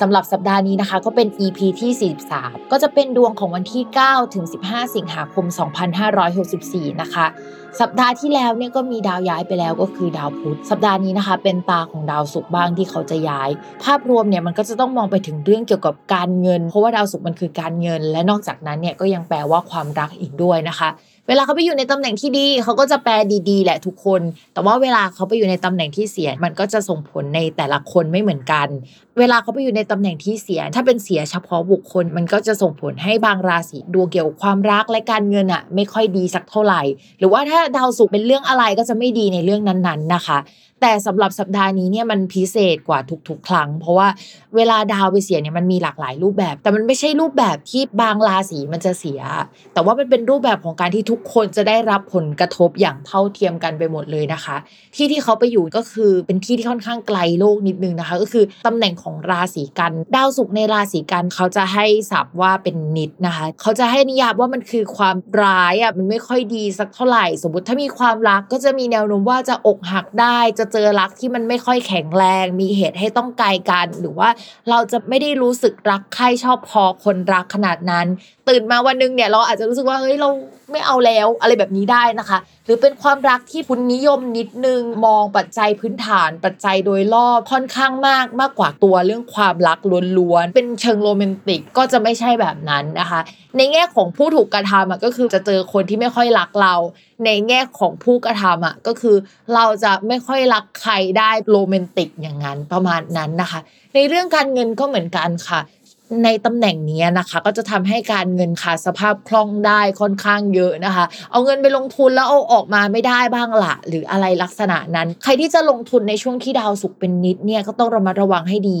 สำหรับสัปดาห์นี้นะคะ ก็เป็น EP ที่ 43 ก็จะเป็นดวงของวันที่ 9 ถึง 15 สิงหาคม 2564 นะคะ สัปดาห์ที่แล้วเนี่ยก็มีดาวย้ายไปแล้วก็คือดาวพุธ สัปดาห์นี้นะคะ เป็นตาของดาวศุกร์บ้างที่เขาจะย้าย ภาพรวมเนี่ยมันก็จะต้องมองไปถึงเรื่องเกี่ยวกับการเงิน เพราะว่าดาวศุกร์มันคือการเงิน และนอกจากนั้นเนี่ยก็ยังแปลว่าความรักอีกด้วยนะคะเวลาเขาไปอยู่ในตำแหน่งที่ดี เขาก็จะแปลดีๆ แหละทุกคน แต่ว่าเวลาเขาไปอยู่ในตำแหน่งที่เสีย มันก็จะส่งผลในแต่ละคนไม่เหมือนกัน เวลาเขาไปอยู่ในตำแหน่งที่เสีย ถ้าเป็นเสียเฉพาะบุคคล มันก็จะส่งผลให้บางราศีดวงเกี่ยวกับความรักและการเงินอะไม่ค่อยดีสักเท่าไหร่ หรือว่าถ้าดาวศุกร์เป็นเรื่องอะไรก็จะไม่ดีในเรื่องนั้นๆนะคะ แต่สำหรับสัปดาห์นี้เนี่ยมันพิเศษกว่าทุกๆ ครั้ง เพราะว่าเวลาดาวไปเสียเนี่ยมันมีหลากหลายรูปแบบ แต่มันไม่ใช่รูปแบบที่บางราศีมันจะเสีย แต่ว่ามันเป็นรูปแบบของการที่ทุกคนจะได้รับผลกระทบอย่างเท่าเทียมกันไปหมดเลยนะคะ ที่ที่เขาไปอยู่ก็คือเป็นที่ที่ค่อนข้างไกลโลกนิดนึงนะคะ ก็คือตำแหน่งของราศีกัน ดาวศุกร์ในราศีกันเขาจะให้ศัพท์ว่าเป็นนิดนะคะ เขาจะให้นิยามว่ามันคือความร้ายอะมันไม่ค่อยดีสักเท่าไหร่ สมมติถ้ามีความรักก็จะมีแนวโน้มว่าจะอกหักได้ จะเจอรักที่มันไม่ค่อยแข็งแรง มีเหตุให้ต้องไกลกัน หรือว่าเราจะไม่ได้รู้สึกรักใครชอบพอคนรักขนาดนั้น ตื่นมาวันนึงเนี่ยเราอาจจะรู้สึกว่าเฮ้ยเราไม่เอาแล้วอะไรแบบนี้ได้นะคะ หรือเป็นความรักที่คุณนิยมนิดนึงมองปัจจัยพื้นฐาน ปัจจัยโดยรอบค่อนข้างมากมากกว่าตัวเรื่องความรักล้วนๆเป็นเชิงโรแมนติกก็จะไม่ใช่แบบนั้นนะคะ ในแง่ของผู้ถูกกระทำก็คือจะเจอคนที่ไม่ค่อยรักเรา ในแง่ของผู้กระทำอะก็คือเราจะไม่ค่อยรักใครได้โรแมนติกอย่างนั้นประมาณนั้นนะคะ ในเรื่องการเงินก็เหมือนกันค่ะ ในตำแหน่งนี้นะคะก็จะทำให้การเงินขาดสภาพคล่องได้ค่อนข้างเยอะนะคะ เอาเงินไปลงทุนแล้วเอาออกมาไม่ได้บ้างละหรืออะไรลักษณะนั้น ใครที่จะลงทุนในช่วงที่ดาวศุกร์เป็นนิจเนี่ยก็ต้องระมัดระวังให้ดี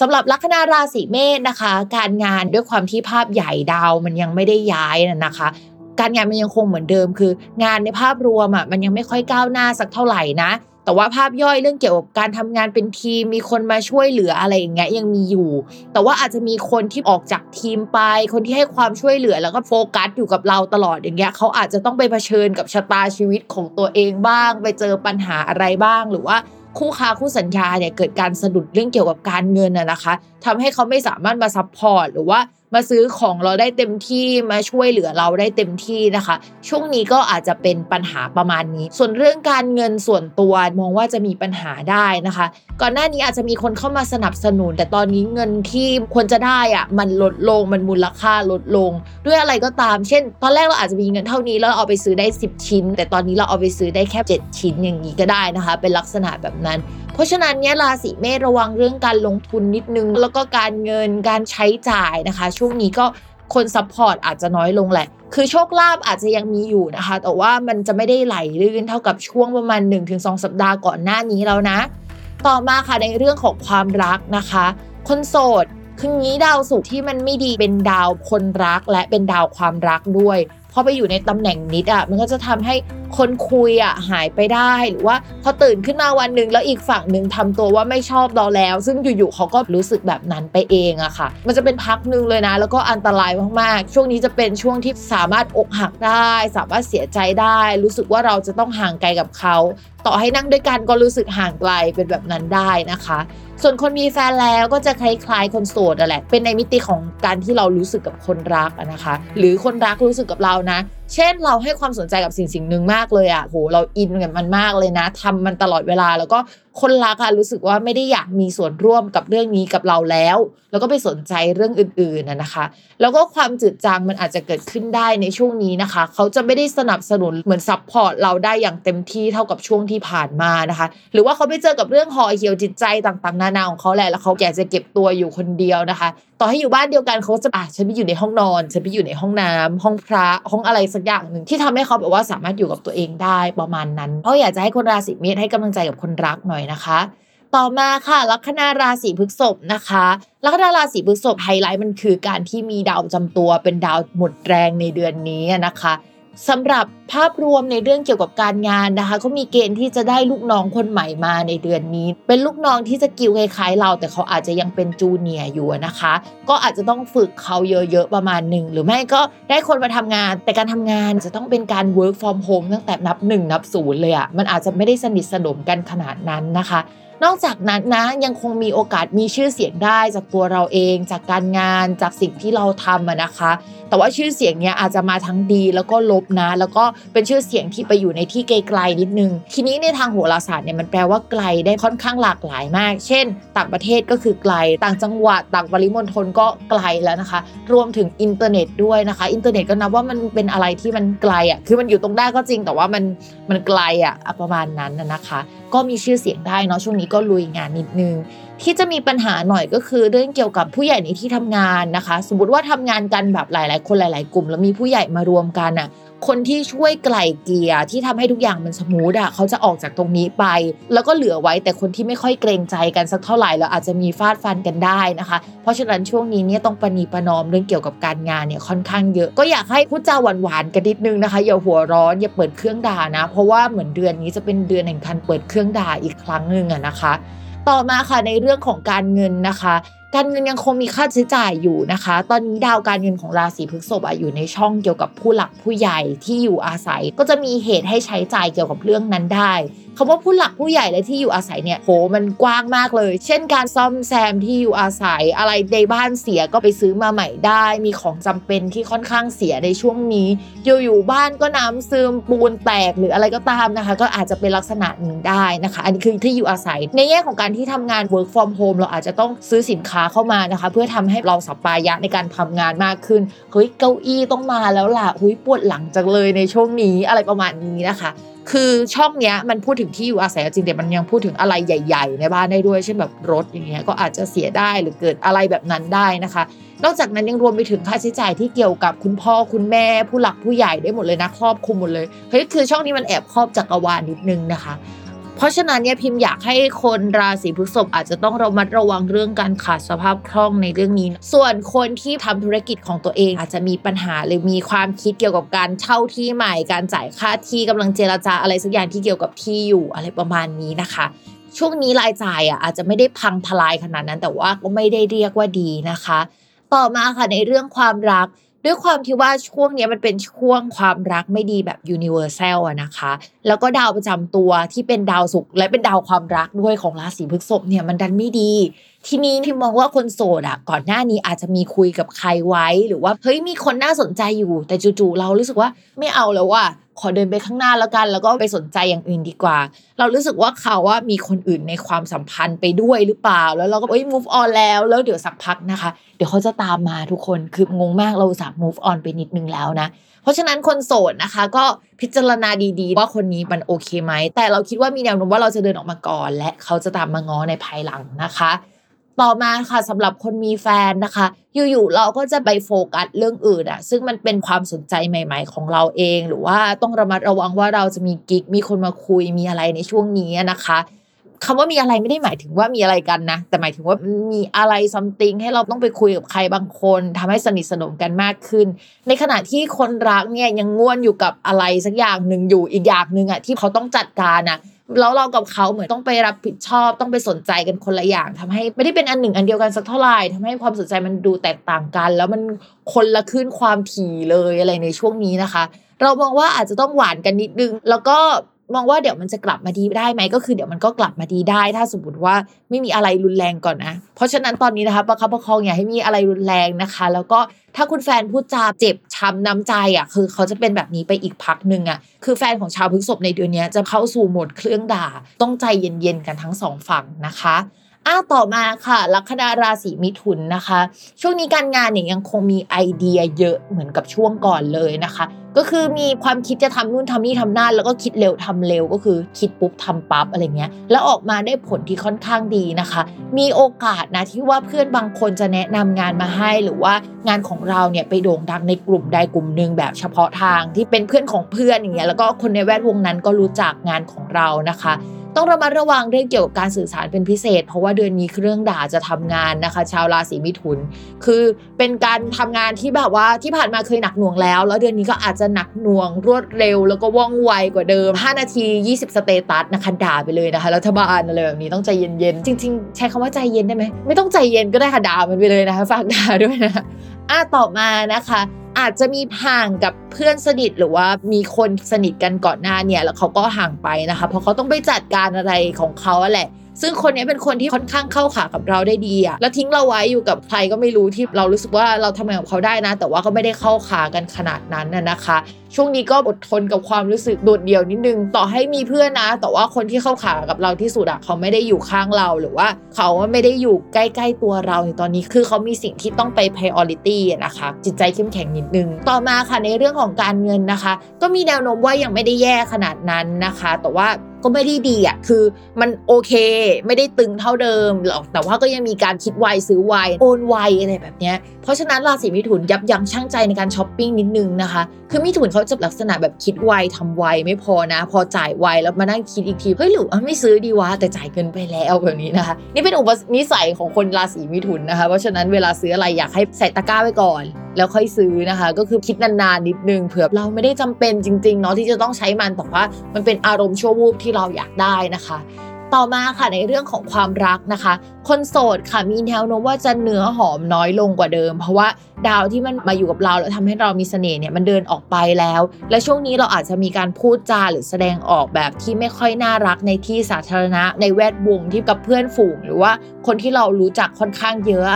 สำหรับลัคนาราศีเมษนะคะ การงานด้วยความที่ภาพใหญ่ดาวมันยังไม่ได้ย้ายนะคะ การงานมันยังคงเหมือนเดิมคือ งานในภาพรวมอะมันยังไม่ค่อยก้าวหน้าสักเท่าไหร่นะ แต่ว่าภาพย่อยเรื่องเกี่ยวกับการทำงานเป็นทีมมีคนมาช่วยเหลืออะไรอย่างเงี้ยยังมีอยู่ แต่ว่าอาจจะมีคนที่ออกจากทีมไป คนที่ให้ความช่วยเหลือแล้วก็โฟกัสอยู่กับเราตลอดอย่างเงี้ยเขาอาจจะต้องไปเผชิญกับชะตาชีวิตของตัวเองบ้าง ไปเจอปัญหาอะไรบ้างหรือว่า คู่ค้าคู่สัญญาเนี่ยเกิดการสะดุดเรื่องเกี่ยวกับการเงินน่ะนะคะทำให้เขาไม่สามารถมา support หรือว่า มาซื้อของเราได้เต็มที่มาช่วยเหลือเราได้เต็มที่นะคะ ช่วงนี้ก็อาจจะเป็นปัญหาประมาณนี้ ส่วนเรื่องการเงินส่วนตัวมองว่าจะมีปัญหาได้นะคะ ก่อนหน้านี้อาจจะมีคนเข้ามาสนับสนุน แต่ตอนนี้เงินที่ควรจะได้อะมันลดลงมันมูลค่าลดลง ด้วยอะไรก็ตาม เช่น ตอนแรกเราอาจจะมีเงินเท่านี้แล้วเอาไปซื้อได้ 10 ชิ้น แต่ตอนนี้เราเอาไปซื้อได้แค่ 7 ชิ้นอย่างนี้ก็ได้นะคะ เป็นลักษณะแบบนั้น เพราะฉะนั้นเนี่ยราศีเมษระวังเรื่องการลงทุนนิดนึง แล้วก็การเงินการใช้จ่ายนะคะ ช่วงนี้ก็คน support อาจจะน้อยลงแหละ คือโชคลาภอาจจะยังมีอยู่นะคะ แต่ว่ามันจะไม่ได้ไหลลื่นเท่ากับช่วงประมาณ 1-2 สัปดาห์ก่อนหน้านี้แล้วนะ ต่อมาค่ะในเรื่องของความรักนะคะ คนโสดคืองี้ดาวศุกร์ที่มันไม่ดีเป็นดาวคนรักและเป็นดาวความรักด้วยพอไปอยู่ในตำแหน่งนิดอะมันก็จะทำให้ คนคุยอะหายไปได้หรือว่าพอตื่นขึ้นมาวันหนึ่งแล้วอีกฝั่งหนึ่งทำตัวว่าไม่ชอบเราแล้ว ซึ่งอยู่ๆเขาก็รู้สึกแบบนั้นไปเองอะค่ะ มันจะเป็นพักหนึ่งเลยนะ แล้วก็อันตรายมากๆ ช่วงนี้จะเป็นช่วงที่สามารถอกหักได้ สามารถเสียใจได้ รู้สึกว่าเราจะต้องห่างไกลกับเขา ต่อให้นั่งด้วยกันก็รู้สึกห่างไกลเป็นแบบนั้นได้นะคะ ส่วนคนมีแฟนแล้วก็จะคล้ายๆคนโสดแหละ เป็นในมิติของการที่เรารู้สึกกับคนรักนะคะ หรือคนรักรู้สึกกับเรานะ เช่นเราให้ความสนใจกับสิ่งสิ่งหนึ่งมากเลยอะโหเราอินกับมันมากเลยนะทำมันตลอดเวลาแล้วก็ คนรักอะรู้สึกว่าไม่ได้อยากมีส่วนร่วมกับเรื่องนี้กับเราแล้ว แล้วก็ไปสนใจเรื่องอื่นๆนะนะคะ แล้วก็ความจืดจางมันอาจจะเกิดขึ้นได้ในช่วงนี้นะคะ เขาจะไม่ได้สนับสนุนเหมือน support เราได้อย่างเต็มที่เท่ากับช่วงที่ผ่านมานะคะ หรือว่าเขาไปเจอกับเรื่องห่อเหี่ยวจิตใจต่างๆ นานาของเขาแหละแล้วเขาอยากจะเก็บตัวอยู่คนเดียวนะคะ ต่อให้อยู่บ้านเดียวกันเขาจะอะฉันไปอยู่ในห้องนอนฉันไปอยู่ในห้องน้ำห้องพระห้องอะไรสักอย่างหนึ่งที่ทำให้เขาแบบว่าสามารถอยู่กับตัวเองได้ประมาณนั้นเพราะอยากจะให้คนราศีเมษให้กำลังใจกับคนรักหน่อยนะคะ ต่อมาค่ะ ลัคนาราศีพฤษภนะคะ ลัคนาราศีพฤษภไฮไลท์มันคือการที่มีดาวประจำตัวเป็นดาวหมดแรงในเดือนนี้นะคะ สำหรับภาพรวมในเรื่องเกี่ยวกับการงานนะคะเขามีเกณฑ์ที่จะได้ลูกน้องคนใหม่มาในเดือนนี้ เป็นลูกน้องที่จะกิวคล้ายๆเรา แต่เขาอาจจะยังเป็นจูเนียร์อยู่นะคะ ก็อาจจะต้องฝึกเขาเยอะๆประมาณหนึ่งหรือไม่ก็ได้คนมาทำงาน แต่การทำงานจะต้องเป็นการ work from home ตั้งแต่นับหนึ่งนับศูนย์เลยอะ่ะมันอาจจะไม่ได้สนิทสนมกันขนาดนั้นนะคะ นอกจากนั้นนะยังคงมีโอกาสมีชื่อเสียงได้จากตัวเราเอง จากการงานจากสิ่งที่เราทำนะคะ แต่ว่าชื่อเสียงเนี้ยอาจจะมาทั้งดีแล้วก็ลบนะ แล้วก็เป็นชื่อเสียงที่ไปอยู่ในที่ไกลๆนิดนึง ทีนี้ในทางโหราศาสตร์เนี่ยมันแปลว่าไกลได้ค่อนข้างหลากหลายมาก เช่น ต่างประเทศก็คือไกล ต่างจังหวัด ต่างปริมณฑลก็ไกลแล้วนะคะ รวมถึงอินเทอร์เน็ตด้วยนะคะ อินเทอร์เน็ตก็นับว่ามันเป็นอะไรที่มันไกลอะคือมันอยู่ตรงหน้าก็จริงแต่ว่ามันมันไกลอะประมาณนั้นนะคะก็มีชื่อเสียงได้เนาะช่วงนี้ก็ลุยงานนิดนึง ที่จะมีปัญหาหน่อยก็คือเรื่องเกี่ยวกับผู้ใหญ่ในที่ทำงานนะคะ สมมติว่าทำงานกันแบบหลาย ๆ คนหลาย ๆ กลุ่ม แล้วมีผู้ใหญ่มารวมกันอะ คนที่ช่วยไกล่เกลี่ยที่ทำให้ทุกอย่างมันสมูทอะเขาจะออกจากตรงนี้ไป แล้วก็เหลือไว้แต่คนที่ไม่ค่อยเกรงใจกันสักเท่าไหร่แล้วอาจจะมีฟาดฟันกันได้นะคะ เพราะฉะนั้นช่วงนี้เนี่ยต้องประนีประนอมเรื่องเกี่ยวกับการงานเนี่ยค่อนข้างเยอะก็อยากให้พูดจาหวานๆกันนิดนึงนะคะอย่าหัวร้อนอย่าเปิดเครื่องด่านะ เพราะว่าเหมือนเดือนนี้จะเป็นเดือนแห่งการเปิดเครื่องด่าอีกครั้งหนึ่งอะนะคะ ต่อมาค่ะในเรื่องของการเงินนะคะ การเงินยังคงมีค่าใช้จ่ายอยู่นะคะ ตอนนี้ดาวการเงินของราศีพฤษภอะอยู่ในช่องเกี่ยวกับผู้หลักผู้ใหญ่ที่อยู่อาศัย ก็จะมีเหตุให้ใช้จ่ายเกี่ยวกับเรื่องนั้นได้ คำว่าผู้หลักผู้ใหญ่และที่อยู่อาศัยเนี่ยโหมันกว้างมากเลย เช่นการซ่อมแซมที่อยู่อาศัยอะไรในบ้านเสียก็ไปซื้อมาใหม่ได้ มีของจำเป็นที่ค่อนข้างเสียในช่วงนี้อยู่ๆบ้านก็น้ำซึมปูนแตกหรืออะไรก็ตามนะคะ ก็อาจจะเป็นลักษณะหนึ่งได้นะคะ อันนี้คือที่อยู่อาศัย ในแง่ของการที่ทำงาน work from home เราอาจจะต้องซื้อสินค้าเข้ามานะคะ เพื่อทำให้เราสัปปายะในการทำงานมากขึ้นเฮ้ยเก้าอี้ต้องมาแล้วล่ะหุยปวดหลังจังเลยในช่วงนี้อะไรประมาณนี้นะคะ คือช่องเนี้ยมันพูดถึงที่อยู่อาศัยจริงแต่มันยังพูดถึงอะไรใหญ่ ๆ ในบ้านได้ด้วยเช่นแบบรถอย่างเงี้ยก็อาจจะเสียได้หรือเกิดอะไรแบบนั้นได้นะคะ นอกจากนั้นยังรวมไปถึงค่าใช้จ่ายที่เกี่ยวกับคุณพ่อคุณแม่ผู้หลักผู้ใหญ่ได้หมดเลยนะครอบคลุมหมดเลยเฮ้ยคือช่องนี้มันแอบครอบจักรวาลนิดนึงนะคะ เพราะฉะนั้นเนี่ยพิมพ์อยากให้คนราศีพฤษภอาจจะต้องระมัดระวังเรื่องการขาดสภาพคล่องในเรื่องนี้ ส่วนคนที่ทำธุรกิจของตัวเองอาจจะมีปัญหาหรือมีความคิดเกี่ยวกับการเช่าที่ใหม่ การจ่ายค่าที่กำลังเจรจาอะไรสักอย่างที่เกี่ยวกับที่อยู่อะไรประมาณนี้นะคะช่วงนี้รายจ่ายอะอาจจะไม่ได้พังทลายขนาดนั้น แต่ว่าก็ไม่ได้เรียกว่าดีนะคะ ต่อมาค่ะในเรื่องความรัก ด้วยความที่ว่าช่วงนี้มันเป็นช่วงความรักไม่ดีแบบ universal อะนะคะ แล้วก็ดาวประจำตัวที่เป็นดาวศุกร์และเป็นดาวความรักด้วยของราศีพฤษภเนี่ยมันดันไม่ดี ทีนี้ที่มองว่าคนโสดอะก่อนหน้านี้อาจจะมีคุยกับใครไว้ หรือว่าเฮ้ยมีคนน่าสนใจอยู่ แต่จู่ๆเรารู้สึกว่าไม่เอาแล้วว่าขอเดินไปข้างหน้าแล้วกัน แล้วก็ไปสนใจอย่างอื่นดีกว่า เรารู้สึกว่าเขาว่ามีคนอื่นในความสัมพันธ์ไปด้วยหรือเปล่า แล้วเราก็เอ้ย move on แล้วแล้วเดี๋ยวสักพักนะคะ เดี๋ยวเขาจะตามมาทุกคนคืองงมากเราสัก move on ไปนิดนึงแล้วนะเพราะฉะนั้นคนโสดนะคะ ก็พิจารณาดีๆ ว่าคนนี้มันโอเคไหมแต่เราคิดว่ามีแนวโน้มว่าเราจะเดินออกมาก่อน และเขาจะตามมาง้อในภายหลังนะคะ ต่อมาค่ะสำหรับคนมีแฟนนะคะ อยู่ๆเราก็จะไปโฟกัสเรื่องอื่นอะซึ่งมันเป็นความสนใจใหม่ ๆ ของเราเอง หรือว่าต้องระมัดระวังว่าเราจะมีกิ๊กมีคนมาคุยมีอะไรในช่วงนี้นะคะคำว่ามีอะไรไม่ได้หมายถึงว่ามีอะไรกันนะ แต่หมายถึงว่ามีอะไรซัมติงให้เราต้องไปคุยกับใครบางคนทำให้สนิทสนมกันมากขึ้น ในขณะที่คนรักเนี่ยยังง่วนอยู่กับอะไรสักอย่างหนึ่งอยู่อีกอย่างหนึ่งอะที่เขาต้องจัดการอะ แล้วเรากับเขาเหมือนต้องไปรับผิดชอบต้องไปสนใจกันคนละอย่างทำให้ไม่ได้เป็นอันหนึ่งอันเดียวกันสักเท่าไหร่ทำให้ความสนใจมันดูแตกต่างกัน แล้วมันคนละขึ้นความถี่เลยอะไรในช่วงนี้นะคะ เรามองว่าอาจจะต้องหวานกันนิดนึง แล้วก็ มองว่าเดี๋ยวมันจะกลับมาดีได้ไหมก็คือเดี๋ยวมันก็กลับมาดีได้ ถ้าสมมติว่าไม่มีอะไรรุนแรงก่อนนะ เพราะฉะนั้นตอนนี้นะคะประคับประคองอย่าให้มีอะไรรุนแรงนะคะ แล้วก็ถ้าคุณแฟนพูดจาเจ็บช้ำน้ำใจอะคือเขาจะเป็นแบบนี้ไปอีกพักหนึ่งอะคือแฟนของชาวพฤกษบในเดือนนี้จะเข้าสู่โหมดเครื่องด่า ต้องใจเย็นๆกันทั้งสองฝั่งนะคะ อ้าต่อมาค่ะ ลัคนาราศีมิถุนนะคะ ช่วงนี้การงานเนี่ยยังคงมีไอเดียเยอะเหมือนกับช่วงก่อนเลยนะคะ ก็คือมีความคิดจะทำนู่นทำนี่ทำนั่นแล้วก็คิดเร็วทำเร็วก็คือคิดปุ๊บทำปั๊บอะไรเงี้ย แล้วออกมาได้ผลที่ค่อนข้างดีนะคะ มีโอกาสนะที่ว่าเพื่อนบางคนจะแนะนำงานมาให้หรือว่างานของเราเนี่ยไปโด่งดังในกลุ่มใดกลุ่มหนึ่งแบบเฉพาะทางที่เป็นเพื่อนของเพื่อนอย่างเงี้ยแล้วก็คนในแวดวงนั้นก็รู้จักงานของเรานะคะ ต้องระมัดระวังเรื่องเกี่ยวกับการสื่อสารเป็นพิเศษ เพราะว่าเดือนนี้เครื่องด่าจะทำงานนะคะ ชาวราศีมิถุน คือเป็นการทำงานที่แบบว่าที่ผ่านมาเคยหนักหน่วงแล้ว แล้วเดือนนี้ก็อาจจะหนักหน่วงรวดเร็ว แล้วก็ว่องไวกว่าเดิม 5 นาที 20 สเตตัสนะคะด่าไปเลยนะคะรัฐบาลอะไรแบบนี้ต้องใจเย็นๆจริง ๆ ใช้คำว่าใจเย็นได้ไหมไม่ต้องใจเย็นก็ได้ค่ะด่ามันไปเลยนะคะฝากด่าด้วยนะ อะต่อมานะคะ อาจจะมีห่างกับเพื่อนสนิทหรือว่ามีคนสนิทกันก่อนหน้าเนี่ยแล้วเขาก็ห่างไปนะคะ เพราะเขาต้องไปจัดการอะไรของเขาแหละซึ่งคนนี้เป็นคนที่ค่อนข้างเข้าขากับเราได้ดีอะแล้วทิ้งเราไว้อยู่กับใครก็ไม่รู้ที่เรารู้สึกว่าเราทำงานกับเขาได้นะ แต่ว่าก็ไม่ได้เข้าขากันขนาดนั้นน่ะนะคะช่วงนี้ก็อดทนกับความรู้สึกโดดเดี่ยวนิดนึง ต่อให้มีเพื่อนนะ แต่ว่าคนที่เข้าขากับเราที่สุดอะเขาไม่ได้อยู่ข้างเราหรือว่าเขาไม่ได้อยู่ใกล้ๆตัวเราในตอนนี้คือเขามีสิ่งที่ต้องไป priority นะคะจิตใจเข้มแข็งนิดนึง ต่อมาค่ะในเรื่องของการเงินนะคะ ก็มีแนวโน้มว่ายังไม่ได้แย่ขนาดนั้นนะคะ แต่ว่าก็ไม่ได้ดีอะ คือมันโอเค ไม่ได้ตึงเท่าเดิมหรอก แต่ว่าก็ยังมีการคิดไวซื้อไวโอนไวอะไรแบบเนี้ย เพราะฉะนั้นราศีมิถุนยับยั้งชั่งใจในการช้อปปิ้งนิดนึงนะคะ คือมิถุนเขาจะลักษณะแบบคิดไวทำไวไม่พอนะ พอจ่ายไวแล้วมานั่งคิดอีกทีเฮ้ยหรือไม่ซื้อดีวะแต่จ่ายเกินไปแล้วแบบนี้นะคะ นี่เป็นอุปนิสัยของคนราศีมิถุนนะคะ เพราะฉะนั้นเวลาซื้ออะไรอยากให้ใส่ตะกร้าไว้ก่อน แล้วค่อยซื้อนะคะ ก็คือคิดนานๆนิดนึงเผื่อเราไม่ได้จำเป็นจริงๆเนาะที่จะต้องใช้มันแต่ว่ามันเป็นอารมณ์ชั่ววูบที่เราอยากได้นะคะ ต่อมาค่ะในเรื่องของความรักนะคะ คนโสดค่ะมีแนวโน้มว่าจะเนื้อหอมน้อยลงกว่าเดิม เพราะว่าดาวที่มันมาอยู่กับเราแล้วทำให้เรามีเสน่ห์เนี่ยมันเดินออกไปแล้ว และช่วงนี้เราอาจจะมีการพูดจาหรือแสดงออกแบบที่ไม่ค่อยน่ารักในที่สาธารณะ ในแวดวงที่กับเพื่อนฝูง หรือว่าคนที่เรารู้จักค่อนข้างเยอะ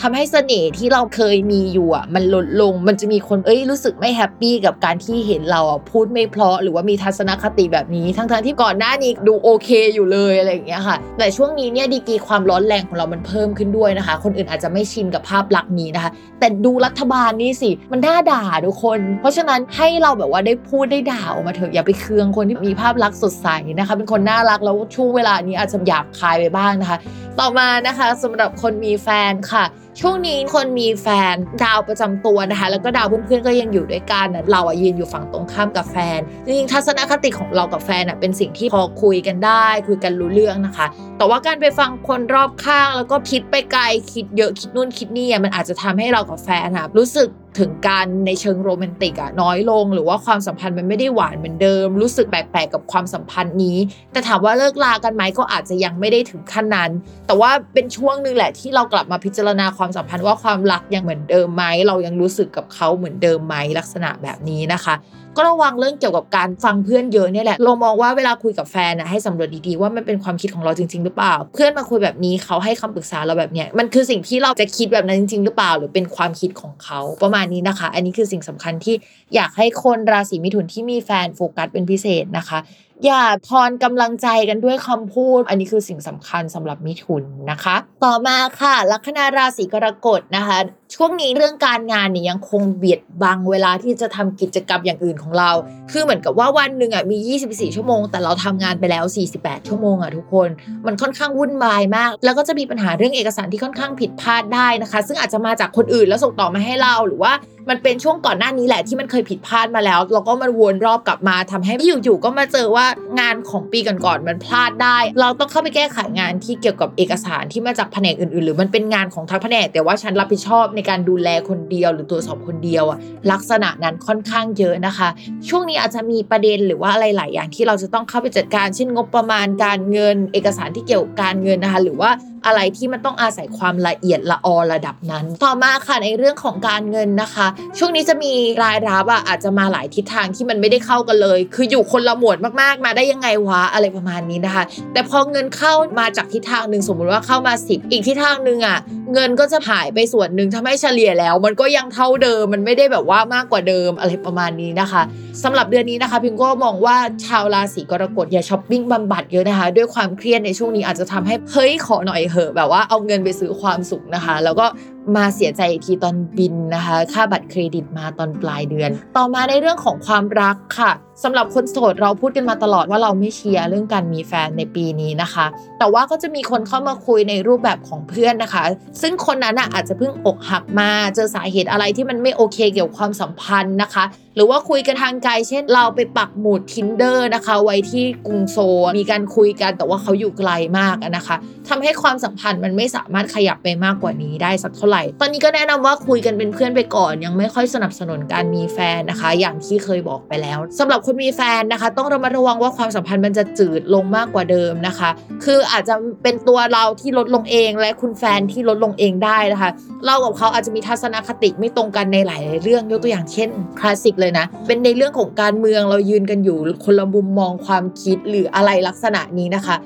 ทำให้เสน่ห์ที่เราเคยมีอยู่อะมันลดลงมันจะมีคนเอ้ยรู้สึกไม่ happy กับการที่เห็นเราพูดไม่เพราะหรือว่ามีทัศนคติแบบนี้ ทั้งๆที่ก่อนหน้านี้ดูโอเคอยู่เลยอะไรอย่างเงี้ยค่ะ แต่ช่วงนี้เนี่ยดีกีความร้อนแรงของเรามันเพิ่มขึ้นด้วยนะคะ คนอื่นอาจจะไม่ชินกับภาพลักษณ์นี้นะคะ แต่ดูรัฐบาลนี่สิ มันน่าด่าทุกคน เพราะฉะนั้นให้เราแบบว่าได้พูดได้ด่าออกมาเถอะอย่าไปเคืองคนที่มีภาพลักษณ์สดใสนะคะ เป็นคนน่ารักแล้วช่วงเวลานี้อาจจะหยาบคายไปบ้างนะคะ ต่อมานะคะสำหรับคนมีแฟนค่ะช่วงนี้คนมีแฟนดาวประจำตัวนะคะ แล้วก็ดาวเพื่อนๆก็ยังอยู่ด้วยกันเราอะยืนอยู่ฝั่งตรงข้ามกับแฟนจริงๆทัศนคติของเรากับแฟนอะเป็นสิ่งที่พอคุยกันได้ คุยกันรู้เรื่องนะคะ แต่ว่าการไปฟังคนรอบข้าง แล้วก็คิดไปไกลคิดเยอะคิดนู่นคิดนี่มันอาจจะทำให้เรากับแฟนอะรู้สึกถึงการในเชิงโรแมนติกอะน้อยลง หรือว่าความสัมพันธ์มันไม่ได้หวานเหมือนเดิม รู้สึกแปลกๆกับความสัมพันธ์นี้ แต่ถามว่าเลิกลากันไหมก็อาจจะยังไม่ได้ถึงขั้นนั้น แต่ว่าเป็นช่วงนึงแหละที่เรากลับมาพิจารณาความสัมพันธ์ว่าความรักยังเหมือนเดิมไหมเรายังรู้สึกกับเขาเหมือนเดิมไหมลักษณะแบบนี้นะคะ ก็ระวังเรื่องเกี่ยวกับการฟังเพื่อนเยอะเนี่ยแหละเรามองว่าเวลาคุยกับแฟนนะให้สำรวจดีๆว่ามันเป็นความคิดของเราจริง ๆ หรือเปล่า เพื่อนมาคุยแบบนี้เขาให้คำปรึกษาเราแบบเนี้ยมันคือสิ่งที่เราจะคิดแบบนั้นจริง ๆ หรือเปล่า หรือเป็นความคิดของเขาประมาณนี้นะคะ อันนี้คือสิ่งสำคัญที่อยากให้คนราศีมิถุนที่มีแฟนโฟกัสเป็นพิเศษนะคะอย่าทอนกำลังใจกันด้วยคำพูด อันนี้คือสิ่งสำคัญสำหรับมิถุนนะคะ ต่อมาค่ะ ลัคนาราศีกรกฎนะคะ ช่วงนี้เรื่องการงานเนี่ยยังคงเบียดบังเวลาที่จะทำกิจกรรมอย่างอื่นของเรา คือเหมือนกับว่าวันหนึ่งอะมี 24 ชั่วโมง แต่เราทำงานไปแล้ว 48 ชั่วโมงอะทุกคน มันค่อนข้างวุ่นวายมาก แล้วก็จะมีปัญหาเรื่องเอกสารที่ค่อนข้างผิดพลาดได้นะคะ ซึ่งอาจจะมาจากคนอื่นแล้วส่งต่อมาให้เราหรือว่ามันเป็นช่วงก่อนหน้านี้แหละที่มันเคยผิดพลาดมาแล้วแล้วก็มันวนรอบกลับมาทำให้อยู่ๆก็มาเจอว่างานของปีก่อนๆมันพลาดได้ เราต้องเข้าไปแก้ไขงานที่เกี่ยวกับเอกสารที่มาจากแผนกอื่นๆ หรือมันเป็นงานของทั้งแผนกแต่ว่าฉันรับผิดชอบในการดูแลคนเดียวหรือตรวจสอบคนเดียวอะลักษณะนั้นค่อนข้างเยอะนะคะ ช่วงนี้อาจจะมีประเด็นหรือว่าอะไรหลายอย่างที่เราจะต้องเข้าไปจัดการเช่นงบประมาณการเงิน เอกสารที่เกี่ยวกับการเงินนะคะ หรือว่าอะไรที่มันต้องอาศัยความละเอียดละออระดับนั้น ต่อมาค่ะในเรื่องของการเงินนะคะ ช่วงนี้จะมีรายรับอะอาจจะมาหลายทิศทางที่มันไม่ได้เข้ากันเลย คืออยู่คนละหมวดมากๆ มาได้ยังไงวะอะไรประมาณนี้นะคะ แต่พอเงินเข้ามาจากทิศทางหนึ่งสมมุติว่าเข้ามา10อีกทิศทางหนึ่งอะเงินก็จะหายไปส่วนหนึ่งทำให้เฉลี่ยแล้ว มันก็ยังเท่าเดิมมันไม่ได้แบบว่ามากกว่าเดิมอะไรประมาณนี้นะคะสำหรับเดือนนี้นะคะพิมก็มองว่าชาวราศีกรกฎอย่าช้อปปิ้งบำบัดเยอะนะคะ ด้วยความเครียดในช่วงนี้อาจจะทำให้เฮ้ยขอหน่อยเหอะแบบว่าเอาเงินไปซื้อความสุขนะคะ แล้วก็มาเสียใจอีกทีตอนบินนะคะ ค่าบัตรเครดิตมาตอนปลายเดือน ต่อมาในเรื่องของความรักค่ะสำหรับคนโสดเราพูดกันมาตลอดว่าเราไม่เชียร์เรื่องการมีแฟนในปีนี้นะคะ แต่ว่าก็จะมีคนเข้ามาคุยในรูปแบบของเพื่อนนะคะ ซึ่งคนนั้นอาจจะเพิ่งอกหักมา เจอสาเหตุอะไรที่มันไม่โอเคเกี่ยวกับความสัมพันธ์นะคะ หรือว่าคุยกันทางไกลเช่น เราไปปักหมุด tinder นะคะ ไว้ที่กรุงโซมีการคุยกันแต่ว่าเขาอยู่ไกลมากนะคะทำให้ความสัมพันธ์มันไม่สามารถขยับไปมากกว่านี้ได้สักเท่าไหร่ ตอนนี้ก็แนะนำว่าคุยกันเป็นเพื่อนไปก่อน ยังไม่ค่อยสนับสนุนการมีแฟนนะคะ อย่างที่เคยบอกไปแล้วสำหรับคนมีแฟนนะคะ ต้องระมัดระวังว่าความสัมพันธ์มันจะจืดลงมากกว่าเดิมนะคะ คืออาจจะเป็นตัวเราที่ลดลงเองและคุณแฟนที่ลดลงเองได้นะคะ เรากับเขาอาจจะมีทัศนคติไม่ตรงกันในหลายเรื่องยกตัวอย่างเช่นคลาสสิกเลยนะ เป็นในเรื่องของการเมืองเรายืนกันอยู่คนละมุมมองความคิดหรืออะไรลักษณะนี้นะคะ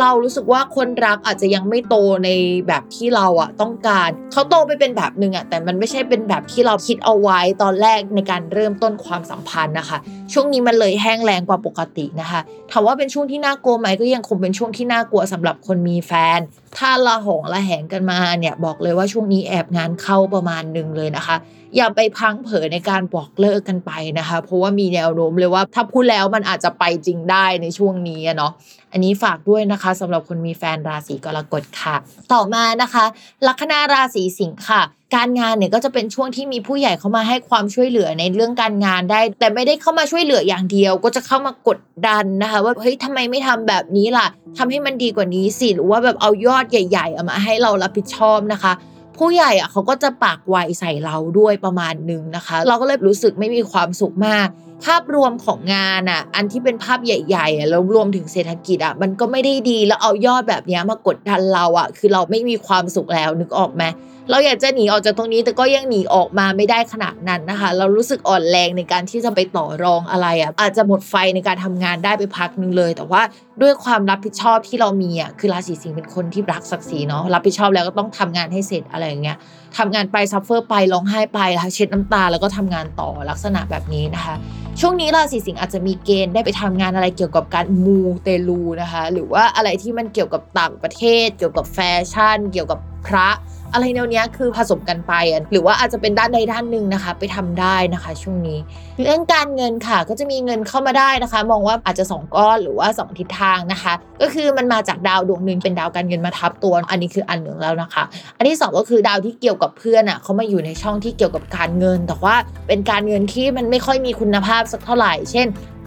เรารู้สึกว่าคนรักอาจจะยังไม่โตในแบบที่เราอะต้องการ เขาโตไปเป็นแบบหนึ่งอะแต่มันไม่ใช่เป็นแบบที่เราคิดเอาไว้ตอนแรกในการเริ่มต้นความสัมพันธ์นะคะ ช่วงนี้มันเลยแห้งแรงกว่าปกตินะคะถามว่าเป็นช่วงที่น่ากลัวไหมก็ยังคงเป็นช่วงที่น่ากลัวสำหรับคนมีแฟน ถ้าละหองละแหงกันมาเนี่ยบอกเลยว่าช่วงนี้แอบงานเข้าประมาณหนึ่งเลยนะคะ อย่าไปพังเผยในการบอกเลิกกันไปนะคะ เพราะว่ามีแนวโน้มเลยว่าถ้าพูดแล้วมันอาจจะไปจริงได้ในช่วงนี้เนาะอันนี้ฝากด้วยนะคะสำหรับคนมีแฟนราศีกรกฎค่ะ ต่อมานะคะลัคนาราศีสิงค์ค่ะการงานเนี่ยก็จะเป็นช่วงที่มีผู้ใหญ่เข้ามาให้ความช่วยเหลือในเรื่องการงานได้ แต่ไม่ได้เข้ามาช่วยเหลืออย่างเดียว ก็จะเข้ามากดดันนะคะ ว่าเฮ้ยทำไมไม่ทำแบบนี้ล่ะทำให้มันดีกว่านี้สิหรือว่าแบบเอายอดใหญ่ ๆ เอามาให้เรารับผิดชอบนะคะ ผู้ใหญ่อะเขาก็จะปากไวใส่เราด้วยประมาณนึงนะคะ เราก็เลยรู้สึกไม่มีความสุขมาก ภาพรวมของงานอะ อันที่เป็นภาพใหญ่ๆอะแล้วรวมถึงเศรษฐกิจอะมันก็ไม่ได้ดีแล้วเอายอดแบบนี้มากดดันเราอะ คือเราไม่มีความสุขแล้วนึกออกไหมเราอยากจะหนีออกจากตรงนี้แต่ก็ยังหนีออกมาไม่ได้ขนาดนั้นนะคะ เรารู้สึกอ่อนแรงในการที่จะไปต่อรองอะไรอะอาจจะหมดไฟในการทำงานได้ไปพักนึงเลย แต่ว่าด้วยความรับผิดชอบที่เรามีอะคือราศีสิงห์เป็นคนที่รักศักดิ์ศรีเนาะรับผิดชอบแล้วก็ต้องทำงานให้เสร็จอะไรอย่างเงี้ยทำงานไป suffer ไปร้องไห้ไปนะคะเช็ดน้ำตาแล้วก็ทำงานต่อลักษณะแบบนี้นะคะ ช่วงนี้ราศีสิงห์อาจจะมีเกณฑ์ได้ไปทำงานอะไรเกี่ยวกับการมูเตลูนะคะ หรือว่าอะไรที่มันเกี่ยวกับต่างประเทศ เกี่ยวกับแฟชั่น เกี่ยวกับพระ อะไรแนวเนี้ยคือผสมกันไปหรือว่าอาจจะเป็นด้านใดด้านหนึ่งนะคะ ไปทำได้นะคะ ช่วงนี้ เรื่องการเงินค่ะก็จะมีเงินเข้ามาได้นะคะ มองว่าอาจจะสองก้อนหรือว่าสองทิศทางนะคะ ก็คือมันมาจากดาวดวงหนึ่งเป็นดาวการเงินมาทับตัว อันนี้คืออันหนึ่งแล้วนะคะ อันที่สองก็คือดาวที่เกี่ยวกับเพื่อนอะเขามาอยู่ในช่องที่เกี่ยวกับการเงิน แต่ว่าเป็นการเงินที่มันไม่ค่อยมีคุณภาพสักเท่าไหร่ เช่น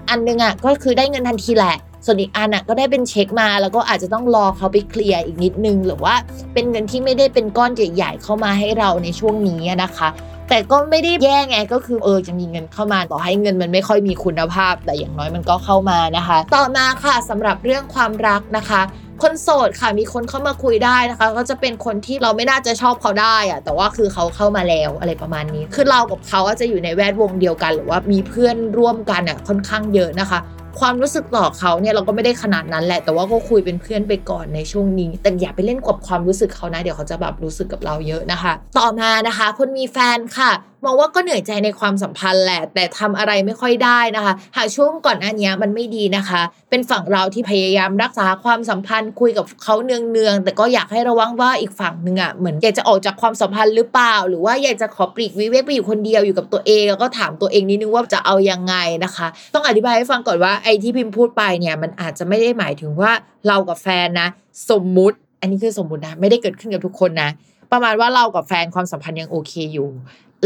อันหนึงอะก็คือได้เงินทันทีแหละ ส่วนอีกอันอะก็ได้เป็นเช็คมา แล้วก็อาจจะต้องรอเขาไปเคลียร์อีกนิดนึง หรือว่าเป็นเงินที่ไม่ได้เป็นก้อนใหญ่ๆเข้ามาให้เราในช่วงนี้นะคะแต่ก็ไม่ได้แย่ไงก็คือเออจะมีเงินเข้ามาต่อให้เงินมันไม่ค่อยมีคุณภาพ แต่อย่างน้อยมันก็เข้ามานะคะ ต่อมาค่ะสำหรับเรื่องความรักนะคะ คนโสดค่ะมีคนเข้ามาคุยได้นะคะ ก็จะเป็นคนที่เราไม่น่าจะชอบเขาได้อะแต่ว่าคือเขาเข้ามาแล้วอะไรประมาณนี้ คือเรากับเขาอะจะอยู่ในแวดวงเดียวกัน หรือว่ามีเพื่อนร่วมกันอะค่อนข้างเยอะนะคะ ความรู้สึกต่อเขาเนี่ยเราก็ไม่ได้ขนาดนั้นแหละ แต่ว่าก็คุยเป็นเพื่อนไปก่อนในช่วงนี้ แต่อย่าไปเล่นกับความรู้สึกเขานะ เดี๋ยวเขาจะแบบรู้สึกกับเราเยอะนะคะ ต่อมานะคะ คนมีแฟนค่ะ มองว่าก็เหนื่อยใจในความสัมพันธ์แหละ แต่ทำอะไรไม่ค่อยได้นะคะ หากช่วงก่อนหน้านี้มันไม่ดีนะคะ เป็นฝั่งเราที่พยายามรักษาความสัมพันธ์คุยกับเขาเนืองๆแต่ก็อยากให้ระวังว่าอีกฝั่งหนึ่งอะเหมือนอยากจะออกจากความสัมพันธ์หรือเปล่า หรือว่าอยากจะขอปลีกวิเวกไปอยู่คนเดียวอยู่กับตัวเองแล้วก็ถามตัวเองนิดนึงว่าจะเอายังไงนะคะ ต้องอธิบายให้ฟังก่อนว่าไอ้ที่พิมพ์พูดไปเนี่ยมันอาจจะไม่ได้หมายถึงว่าเรากับแฟนนะ สมมุติ อันนี้คือสมมุตินะไม่ได้เกิดขึ้นกับทุกคนนะประมาณว่าเรากับแฟนความสัมพันธ์ยังโอเคอยู่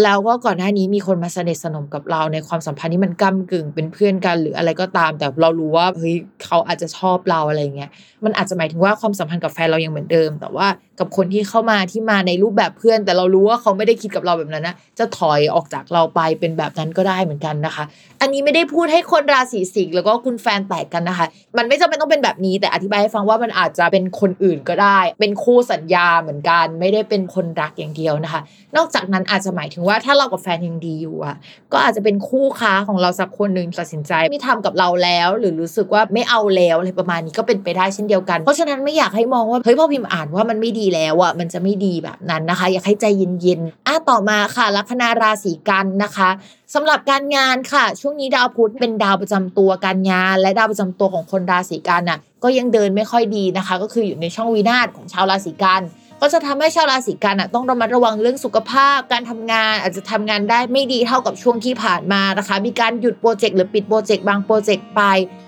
แล้วก็ก่อนหน้านี้มีคนมาสนิทสนมกับเราในความสัมพันธ์ที่มันก้ากึ่งเป็นเพื่อนกันหรืออะไรก็ตาม แต่เรารู้ว่าเฮ้ยเขาอาจจะชอบเราอะไรเงี้ยมันอาจจะหมายถึงว่าความสัมพันธ์กับแฟนเรายังเหมือนเดิม แต่ว่ากับคนที่เข้ามาที่มาในรูปแบบเพื่อน แต่เรารู้ว่าเขาไม่ได้คิดกับเราแบบนั้นนะจะถอยออกจากเราไปเป็นแบบนั้นก็ได้เหมือนกันนะคะ อันนี้ไม่ได้พูดให้คนราศีสิงห์แล้วก็คุณแฟนแตกกันนะคะ มันไม่จำเป็นต้องเป็นแบบนี้ แต่อธิบายให้ฟังว่ามันอาจจะเป็นคนอื่นก็ได้ เป็นคู่สัญญาเหมือนกัน ไม่ได้เป็นคนรักอย่างเดียวนะคะ นอกจากนั้นอาจจะหมายถึงว่าถ้าเรากับแฟนยังดีอยู่อะ ก็อาจจะเป็นคู่ค้าของเราสักคนหนึ่งตัดสินใจไม่ทำกับเราแล้ว หรือรู้สึกว่าไม่เอาแล้วอะไรประมาณนี้ก็เป็นไปได้เช่นเดียวกัน เพราะฉะนั้นไม่อยากให้มองว่าเฮ้ยพอพิมพ์อ่านว่ามันไม่ดีแล้วอะมันจะไม่ดีแบบนั้นนะคะ อยากให้ใจเย็นๆอะต่อมาค่ะลัคนาราศีกันนะคะสำหรับการงานค่ะ ช่วงนี้ดาวพุธเป็นดาวประจำตัวการงาน และดาวประจำตัวของคนราศีกันน่ะก็ยังเดินไม่ค่อยดีนะคะ ก็คืออยู่ในช่องวินาศของชาวราศีกัน ก็จะทำให้ชาวราศีกันอะต้องระมัดระวังเรื่องสุขภาพ การทำงานอาจจะทำงานได้ไม่ดีเท่ากับช่วงที่ผ่านมานะคะ มีการหยุดโปรเจกต์หรือปิดโปรเจกต์บางโปรเจกต์ไป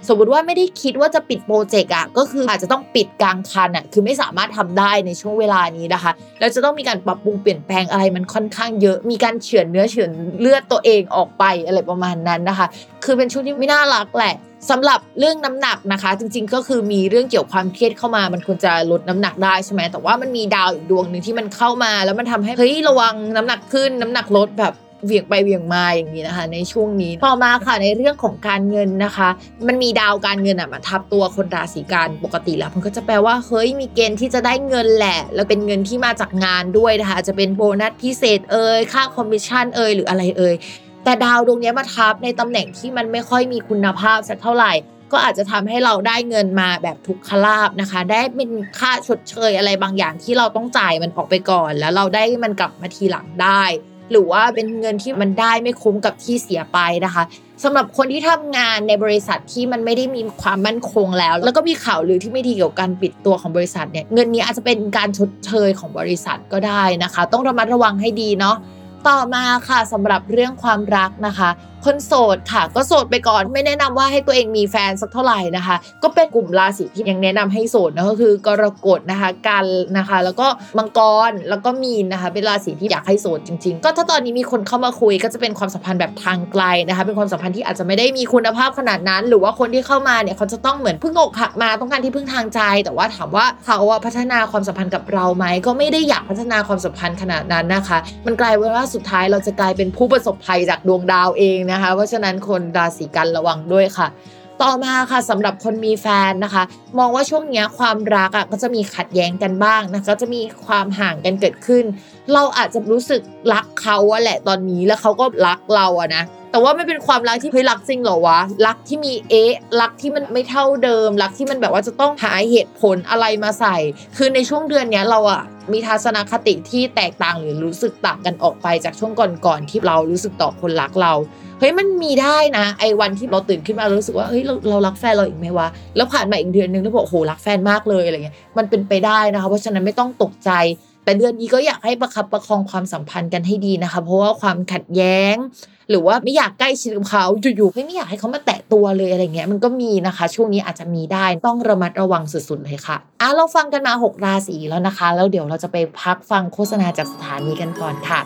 สมมติว่าไม่ได้คิดว่าจะปิดโปรเจกต์อะก็คืออาจจะต้องปิดกลางคันอะคือไม่สามารถทำได้ในช่วงเวลานี้นะคะ แล้วจะต้องมีการปรับปรุงเปลี่ยนแปลงอะไรมันค่อนข้างเยอะ มีการเฉือนเนื้อเฉือนเลือดตัวเองออกไปอะไรประมาณนั้นนะคะ คือเป็นช่วงที่ไม่น่ารักแหละ สำหรับเรื่องน้ำหนักนะคะ จริง ๆ ก็คือมีเรื่องเกี่ยวความเครียดเข้ามา มันควรจะลดน้ำหนักได้ใช่ไหมแต่ว่ามันมีดาวอีกดวงหนึ่งที่มันเข้ามา แล้วมันทำให้เฮ้ยระวังน้ำหนักขึ้นน้ำหนักลดแบบเวียงไปเวียงมาอย่างนี้นะคะ ในช่วงนี้ต่อมาค่ะในเรื่องของการเงินนะคะ มันมีดาวการเงินอะมาทับตัวคนราศีกันย์ปกติแล้ว มันก็จะแปลว่าเฮ้ยมีเกณฑ์ที่จะได้เงินแหละ แล้วเป็นเงินที่มาจากงานด้วยนะคะจะเป็นโบนัสพิเศษเอ่ยค่าคอมมิชชั่นเอ่ยหรืออะไรเอ่ย แต่ดาวดวงนี้มาทับในตำแหน่งที่มันไม่ค่อยมีคุณภาพสักเท่าไหร่ ก็อาจจะทำให้เราได้เงินมาแบบทุกขลาภนะคะ ได้เป็นค่าชดเชยอะไรบางอย่างที่เราต้องจ่ายมันออกไปก่อน แล้วเราได้มันกลับมาทีหลังได้ หรือว่าเป็นเงินที่มันได้ไม่คุ้มกับที่เสียไปนะคะสำหรับคนที่ทำงานในบริษัทที่มันไม่ได้มีความมั่นคงแล้ว แล้วก็มีข่าวลือที่ไม่ดีเกี่ยวกับการปิดตัวของบริษัทเนี่ยเงินนี้อาจจะเป็นการชดเชยของบริษัทก็ได้นะคะ ต้องระมัดระวังให้ดีเนาะ ต่อมาค่ะสำหรับเรื่องความรักนะคะ คนโสดค่ะ ก็โสดไปก่อนไม่แนะนำว่าให้ตัวเองมีแฟนสักเท่าไหร่นะคะ ก็เป็นกลุ่มราศีที่ยังแนะนำให้โสดนะก็คือกรกฎนะคะกันนะคะ แล้วก็มังกรแล้วก็มีนนะคะ เป็นราศีที่อยากให้โสดจริง ๆ ก็ถ้าตอนนี้มีคนเข้ามาคุยก็จะเป็นความสัมพันธ์แบบทางไกลนะคะ เป็นความสัมพันธ์ที่อาจจะไม่ได้มีคุณภาพขนาดนั้น หรือว่าคนที่เข้ามาเนี่ยเขาจะต้องเหมือนพึ่งอกหักมาต้องการที่พึ่งทางใจ แต่ว่าถามว่าเขาพัฒนาความสัมพันธ์กับเราไหมก็ไม่ได้อยากพัฒนาความสัมพันธ์ขนาดนั้นนะคะ มันกลายเป็นว่าสุดท้ายเราจะกลายเป็นผู้ประสบภัยจากดวงดาวเองนะคะ เพราะฉะนั้นคนราศีกันระวังด้วยค่ะ ต่อมาค่ะสำหรับคนมีแฟนนะคะ มองว่าช่วงนี้ความรักอะก็จะมีขัดแย้งกันบ้างนะคะก็จะมีความห่างกันเกิดขึ้น เราอาจจะรู้สึกรักเขาอะแหละตอนนี้แล้วเขาก็รักเราอะนะ แต่ว่าไม่เป็นความรักที่เฮ้ยรักจริงเหรอวะรักที่มีเอ๊ะรักที่มันไม่เท่าเดิม รักที่มันแบบว่าจะต้องหาเหตุผลอะไรมาใส่ คือในช่วงเดือนนี้เราอะมีทัศนคติที่แตกต่างหรือรู้สึกต่างกันออกไปจากช่วงก่อนๆที่เรารู้สึกต่อคนรักเราเฮ้ยมันมีได้นะไอ้วันที่เราตื่นขึ้นมารู้สึกว่าเฮ้ยเราเรารักแฟนเราอีกไหมวะแล้วผ่านมาอีกเดือนนึงแล้วบอกโหรักแฟนมากเลยอะไรเงี้ยมันเป็นไปได้นะคะ เพราะฉะนั้นไม่ต้องตกใจ แต่เดือนนี้ก็อยากให้ประคับประคองความสัมพันธ์กันให้ดีนะคะ เพราะว่าความขัดแย้ง หรือว่าไม่อยากใกล้ชิดกับเขาอยู่ๆไม่อยากให้เขามาแตะตัวเลยอะไรเงี้ยมันก็มีนะคะ ช่วงนี้อาจจะมีได้ต้องระมัดระวังสุดๆเลยค่ะอะเราฟังกันมา 6 ราศีแล้วนะคะ แล้วเดี๋ยวเราจะไปพักฟังโฆษณาจากสถานีกันก่อนค่ะ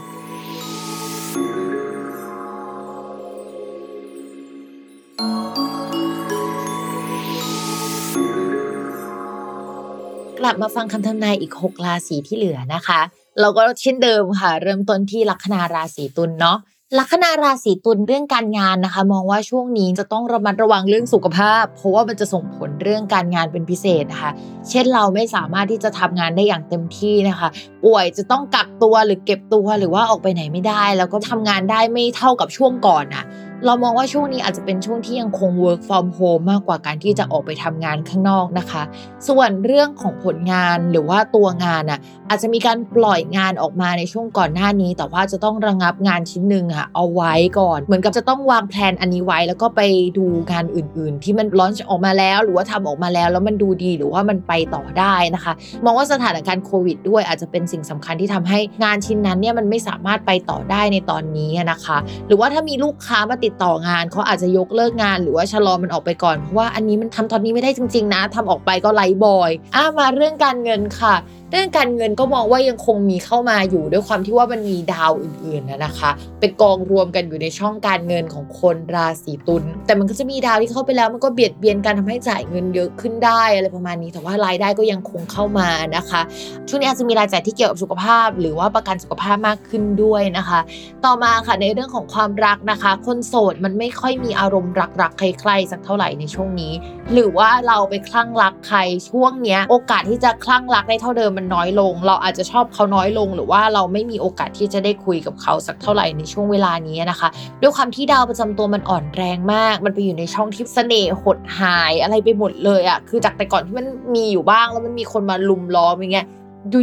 กลับมาฟังคำทำนายอีก 6 ราศีที่เหลือนะคะ เราก็เช่นเดิมค่ะ เริ่มต้นที่ลัคนาราศีตุลเนาะ ลัคนาราศีตุลเรื่องการงานนะคะ มองว่าช่วงนี้จะต้องระมัดระวังเรื่องสุขภาพ เพราะว่ามันจะส่งผลเรื่องการงานเป็นพิเศษนะคะ เช่นเราไม่สามารถที่จะทำงานได้อย่างเต็มที่นะคะ ป่วยจะต้องกักตัวหรือเก็บตัวหรือว่าออกไปไหนไม่ได้ แล้วก็ทำงานได้ไม่เท่ากับช่วงก่อนอะ เรามองว่าช่วงนี้อาจจะเป็นช่วงที่ยังคง work from home มากกว่าการที่จะออกไปทำงานข้างนอกนะคะ ส่วนเรื่องของผลงานหรือว่าตัวงานอะอาจจะมีการปล่อยงานออกมาในช่วงก่อนหน้านี้ แต่ว่าจะต้องระงับงานชิ้นหนึ่งอะเอาไว้ก่อน เหมือนกับจะต้องวางแผนอันนี้ไว้ แล้วก็ไปดูงานอื่น ๆ ที่มันร้อนออกมาแล้ว หรือว่าทำออกมาแล้ว แล้วมันดูดีหรือว่ามันไปต่อได้นะคะ มองว่าสถานการณ์โควิด ด้วยอาจจะเป็นสิ่งสำคัญที่ทำให้งานชิ้นนั้นเนี่ยมันไม่สามารถไปต่อได้ในตอนนี้นะคะ หรือว่าถ้ามีลูกค้ามาติดต่องานเขาอาจจะยกเลิกงานหรือว่าชะลอมันออกไปก่อนเพราะว่าอันนี้มันทำตอนนี้ไม่ได้จริง ๆ นะทำออกไปก็ไร้บอย อ้ามาเรื่องการเงินค่ะ เรื่องการเงินก็มองว่ายังคงมีเข้ามาอยู่ด้วยความที่ว่ามันมีดาวอื่นๆนะนะคะเป็นกองรวมกันอยู่ในช่องการเงินของคนราศีตุลแต่มันก็จะมีดาวที่เข้าไปแล้วมันก็เบียดเบียนการทำให้จ่ายเงินเยอะขึ้นได้อะไรประมาณนี้แต่ว่ารายได้ก็ยังคงเข้ามานะคะช่วงนี้อาจจะมีรายจ่ายที่เกี่ยวกับสุขภาพ หรือว่าประกันสุขภาพมากขึ้นด้วยนะคะ ต่อมาค่ะในเรื่องของความรักนะคะ คนโสดมันไม่ค่อยมีอารมณ์รักๆใครๆสักเท่าไหร่ในช่วงนี้ หรือว่าเราไปคลั่งรักใครช่วงเนี้ยโอกาสที่จะคลั่งรักได้เท่าเดิมมันน้อยลง เราอาจจะชอบเขาน้อยลง หรือว่าเราไม่มีโอกาสที่จะได้คุยกับเขาสักเท่าไหร่ในช่วงเวลานี้นะคะ ด้วยความที่ดาวประจำตัวมันอ่อนแรงมาก มันไปอยู่ในช่องที่เสน่ห์หดหายอะไรไปหมดเลยอะคือจากแต่ก่อนที่มันมีอยู่บ้างแล้วมันมีคนมาลุมล้อมอย่างเงี้ย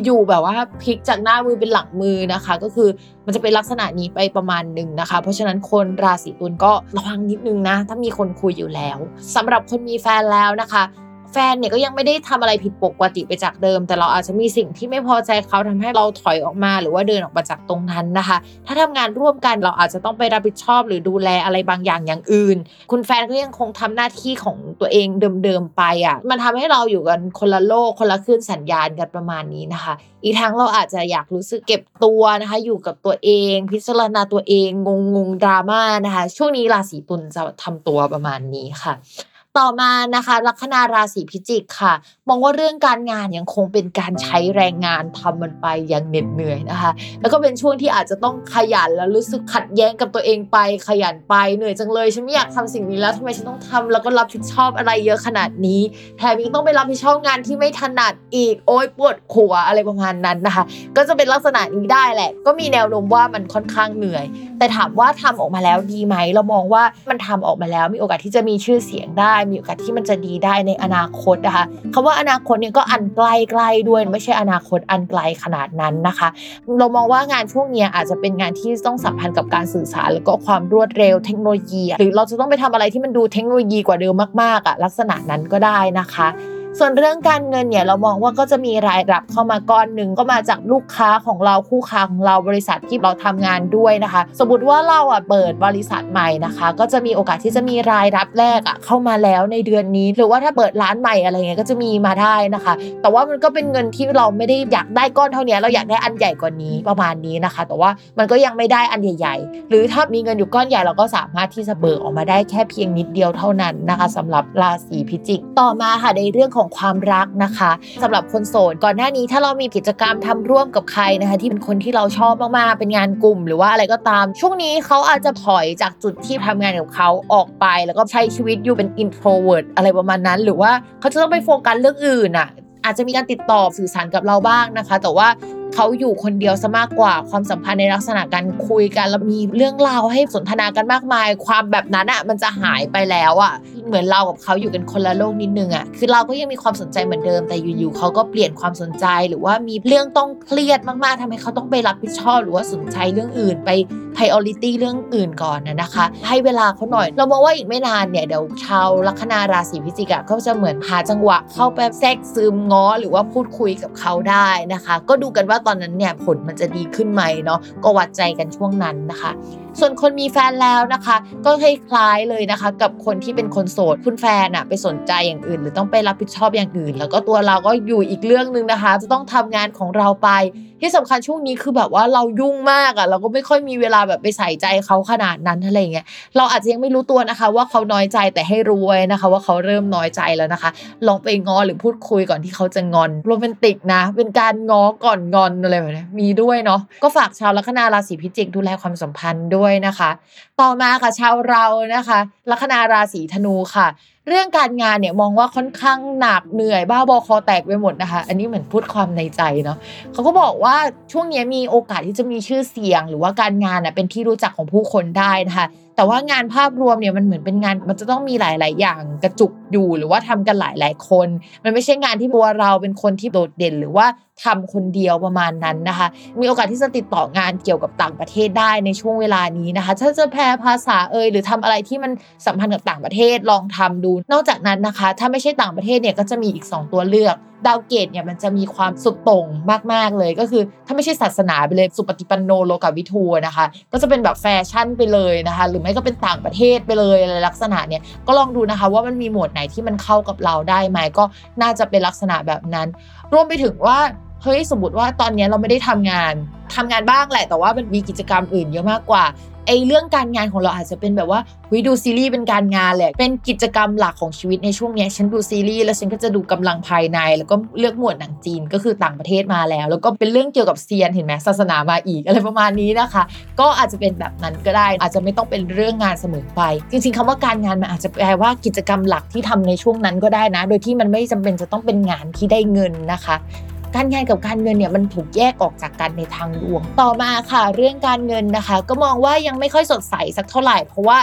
อยู่ๆแบบว่าพลิกจากหน้ามือเป็นหลังมือนะคะ ก็คือมันจะเป็นลักษณะนี้ไปประมาณหนึ่งนะคะ เพราะฉะนั้นคนราศีตุลก็ระวังนิดนึงนะ ถ้ามีคนคุยอยู่แล้วสำหรับคนมีแฟนแล้วนะคะ แฟนเนี่ยก็ยังไม่ได้ทำอะไรผิดปกติไปจากเดิม แต่เราอาจจะมีสิ่งที่ไม่พอใจเขาทำให้เราถอยออกมา หรือว่าเดินออกมาจากตรงนั้นนะคะ ถ้าทำงานร่วมกันเราอาจจะต้องไปรับผิดชอบ หรือดูแลอะไรบางอย่างอย่างอื่น คุณแฟนก็ยังคงทำหน้าที่ของตัวเองเดิมๆไปอะมันทำให้เราอยู่กันคนละโลกคนละคลื่นสัญญาณกันประมาณนี้นะคะ อีกทั้งเราอาจจะอยากรู้สึกเก็บตัวนะคะ อยู่กับตัวเอง พิจารณาตัวเองงงงๆดราม่านะคะ ช่วงนี้ราศีตุลจะทำตัวประมาณนี้ค่ะ ต่อมานะคะลัคนาราศีพิจิกค่ะ มองว่าเรื่องการงานยังคงเป็นการใช้แรงงานทำมันไปอย่างเหน็ดเหนื่อยนะคะ แล้วก็เป็นช่วงที่อาจจะต้องขยันแล้วรู้สึกขัดแย้งกับตัวเองไปขยันไปเหนื่อยจังเลยฉันไม่อยากทำสิ่งนี้แล้วทำไมฉันต้องทำแล้วก็รับผิดชอบอะไรเยอะขนาดนี้แถมยังต้องไปรับผิดชอบงานที่ไม่ถนัดอีกโอ๊ยปวดหัวอะไรประมาณนั้นนะคะ ก็จะเป็นลักษณะนี้ได้แหละ ก็มีแนวโน้มว่ามันค่อนข้างเหนื่อย แต่ถามว่าทำออกมาแล้วดีไหม เรามองว่ามันทำออกมาแล้วมีโอกาสที่จะมีชื่อเสียงได้ มีโอกาสที่มันจะดีได้ในอนาคตนะคะคำว่าอนาคตเนี่ยก็อันใกล้ๆด้วยไม่ใช่อนาคตอันไกลขนาดนั้นนะคะ เรามองว่างานช่วงนี้อาจจะเป็นงานที่ต้องสัมพันธ์กับการสื่อสารแล้วก็ความรวดเร็วเทคโนโลยี หรือเราจะต้องไปทำอะไรที่มันดูเทคโนโลยีกว่าเดิมมากๆอะลักษณะนั้นก็ได้นะคะ ส่วนเรื่องการเงินเนี่ยเรามองว่าก็จะมีรายรับเข้ามาก้อนหนึ่งก็มาจากลูกค้าของเราคู่ค้าของเราบริษัทที่เราทำงานด้วยนะคะ สมมติว่าเราอะเปิดบริษัทใหม่นะคะ ก็จะมีโอกาสที่จะมีรายรับแรกอะเข้ามาแล้วในเดือนนี้ หรือว่าถ้าเปิดร้านใหม่อะไรเงี้ยก็จะมีมาได้นะคะ แต่ว่ามันก็เป็นเงินที่เราไม่ได้อยากได้ก้อนเท่านี้เราอยากได้อันใหญ่กว่านี้ประมาณนี้นะคะ แต่ว่ามันก็ยังไม่ได้อันใหญ่ ๆ หรือถ้ามีเงินอยู่ก้อนใหญ่เราก็สามารถที่จะเบิกออกมาได้แค่เพียงนิดเดียวเท่านั้นนะคะสำหรับราศีพิจิก ต่อมาค่ะในเรื่องของความรักนะคะสำหรับคนโสดก่อนหน้านี้ถ้าเรามีกิจกรรมทำร่วมกับใครนะคะ ที่เป็นคนที่เราชอบมากๆเป็นงานกลุ่ม หรือว่าอะไรก็ตาม ช่วงนี้เขาอาจจะถอยจากจุดที่ทำงานกับเขาออกไป แล้วก็ใช้ชีวิตอยู่เป็น introvert อะไรประมาณนั้น หรือว่าเขาจะต้องไปโฟกัสเรื่องอื่นอะอาจจะมีการติดต่อสื่อสารกับเราบ้างนะคะ แต่ว่า เขาอยู่คนเดียวซะมากกว่าความสัมพันธ์ในลักษณะการคุยกันแล้วมีเรื่องราวให้สนทนากันมากมาย ความแบบนั้นอะมันจะหายไปแล้วอะเหมือนเรากับเขาอยู่กันคนละโลกนิดนึงอะคือเราก็ยังมีความสนใจเหมือนเดิมแต่อยู่ๆเขาก็เปลี่ยนความสนใจหรือว่ามีเรื่องต้องเครียดมากๆทำให้เขาต้องไปรับผิดชอบหรือว่าสนใจเรื่องอื่นไป priority เรื่องอื่นก่อนนะนะคะ ให้เวลาเขาหน่อย เรามองว่าอีกไม่นานเนี่ยเดี๋ยวชาวลัคนาราศีพิจิกอะก็จะเหมือนหาจังหวะเข้าไปแทรกซึมง้อหรือว่าพูดคุยกับเขาได้นะคะ ก็ดูกันว่าตอนนั้นเนี่ยผลมันจะดีขึ้นไหมเนาะก็วัดใจกันช่วงนั้นนะคะ ส่วนคนมีแฟนแล้วนะคะ ก็คล้ายๆเลยนะคะ กับคนที่เป็นคนโสดคุณแฟนอะไปสนใจอย่างอื่น หรือต้องไปรับผิดชอบอย่างอื่น แล้วก็ตัวเราก็อยู่อีกเรื่องหนึ่งนะคะ จะต้องทำงานของเราไป ที่สำคัญช่วงนี้คือแบบว่าเรายุ่งมากอะเราก็ไม่ค่อยมีเวลาแบบไปใส่ใจเขาขนาดนั้นอะไรเงี้ยเราอาจจะยังไม่รู้ตัวนะคะ ว่าเขาน้อยใจแต่ให้รู้ไว้นะคะ ว่าเขาเริ่มน้อยใจแล้วนะคะ ลองไปงอหรือพูดคุยก่อนที่เขาจะงอนโรแมนติกนะ เป็นการงอก่อนงอนอะไรแบบนี้มีด้วยเนาะก็ฝากชาวลัคนาราศีพิจิกดูแลความสัมพันธ์ด้วยนะคะ ต่อมาค่ะชาวเรานะคะลัคนาราศีธนูค่ะ เรื่องการงานเนี่ยมองว่าค่อนข้างหนักเหนื่อยบ้าบอคอแตกไปหมดนะคะ อันนี้เหมือนพูดความในใจเนาะเขาก็บอกว่าช่วงนี้มีโอกาสที่จะมีชื่อเสียง หรือว่าการงานเป็นที่รู้จักของผู้คนได้นะคะแต่ว่างานภาพรวมเนี่ยมันเหมือนเป็นงานมันจะต้องมีหลาย ๆ อย่างกระจุกอยู่หรือว่าทำกันหลาย ๆ คน มันไม่ใช่งานที่ตัวเราเป็นคนที่โดดเด่น หรือว่าทำคนเดียวประมาณนั้นนะคะ มีโอกาสที่จะติดต่องานเกี่ยวกับต่างประเทศได้ในช่วงเวลานี้นะคะ ถ้าจะแปลภาษาเอยหรือทำอะไรที่มันสัมพันธ์กับต่างประเทศลองทำดู นอกจากนั้นนะคะ ถ้าไม่ใช่ต่างประเทศเนี่ยก็จะมีอีก 2 ตัวเลือกดาวเกตเนี่ยมันจะมีความสุดต่งมาก ๆ เลยก็คือ ถ้าไม่ใช่ศาสนาไปเลยสุปฏิปันโนโลกาวิทูนะคะ ก็จะเป็นแบบแฟชั่นไปเลยนะคะ หรือไม่ก็เป็นต่างประเทศไปเลยอะไรลักษณะเนี่ยก็ลองดูนะคะว่ามันมีหมวดไหนที่มันเข้ากับเราได้ไหมก็น่าจะเป็นลักษณะแบบนั้น รวมไปถึงว่า เฮ้ยสมมติว่าตอนนี้เราไม่ได้ทำงานทำงานบ้างแหละ แต่ว่ามันมีกิจกรรมอื่นเยอะมากกว่าไอ้เรื่องการงานของเราอาจจะเป็นแบบว่าวิดูซีรีส์เป็นการงานแหละ เป็นกิจกรรมหลักของชีวิตในช่วงนี้ฉันดูซีรีส์แล้วฉันก็จะดูกำลังภายใน แล้วก็เลือกหมวดหนังจีนก็คือต่างประเทศมาแล้ว แล้วก็เป็นเรื่องเกี่ยวกับเซียนเห็นไหมศาสนามาอีกอะไรประมาณนี้นะคะ ก็อาจจะเป็นแบบนั้นก็ได้ อาจจะไม่ต้องเป็นเรื่องงานเสมอไป จริง ๆคำว่าการงานมันอาจจะแปลว่ากิจกรรมหลักที่ทำในช่วงนั้นก็ได้นะ โดยที่มันไม่จำเป็นจะต้องเป็นงานที่ได้เงินนะคะ การงานกับการเงินเนี่ยมันถูกแยกออกจากกันในทางดวง ต่อมาค่ะ เรื่องการเงินนะคะ ก็มองว่ายังไม่ค่อยสดใสสักเท่าไหร่เพราะว่า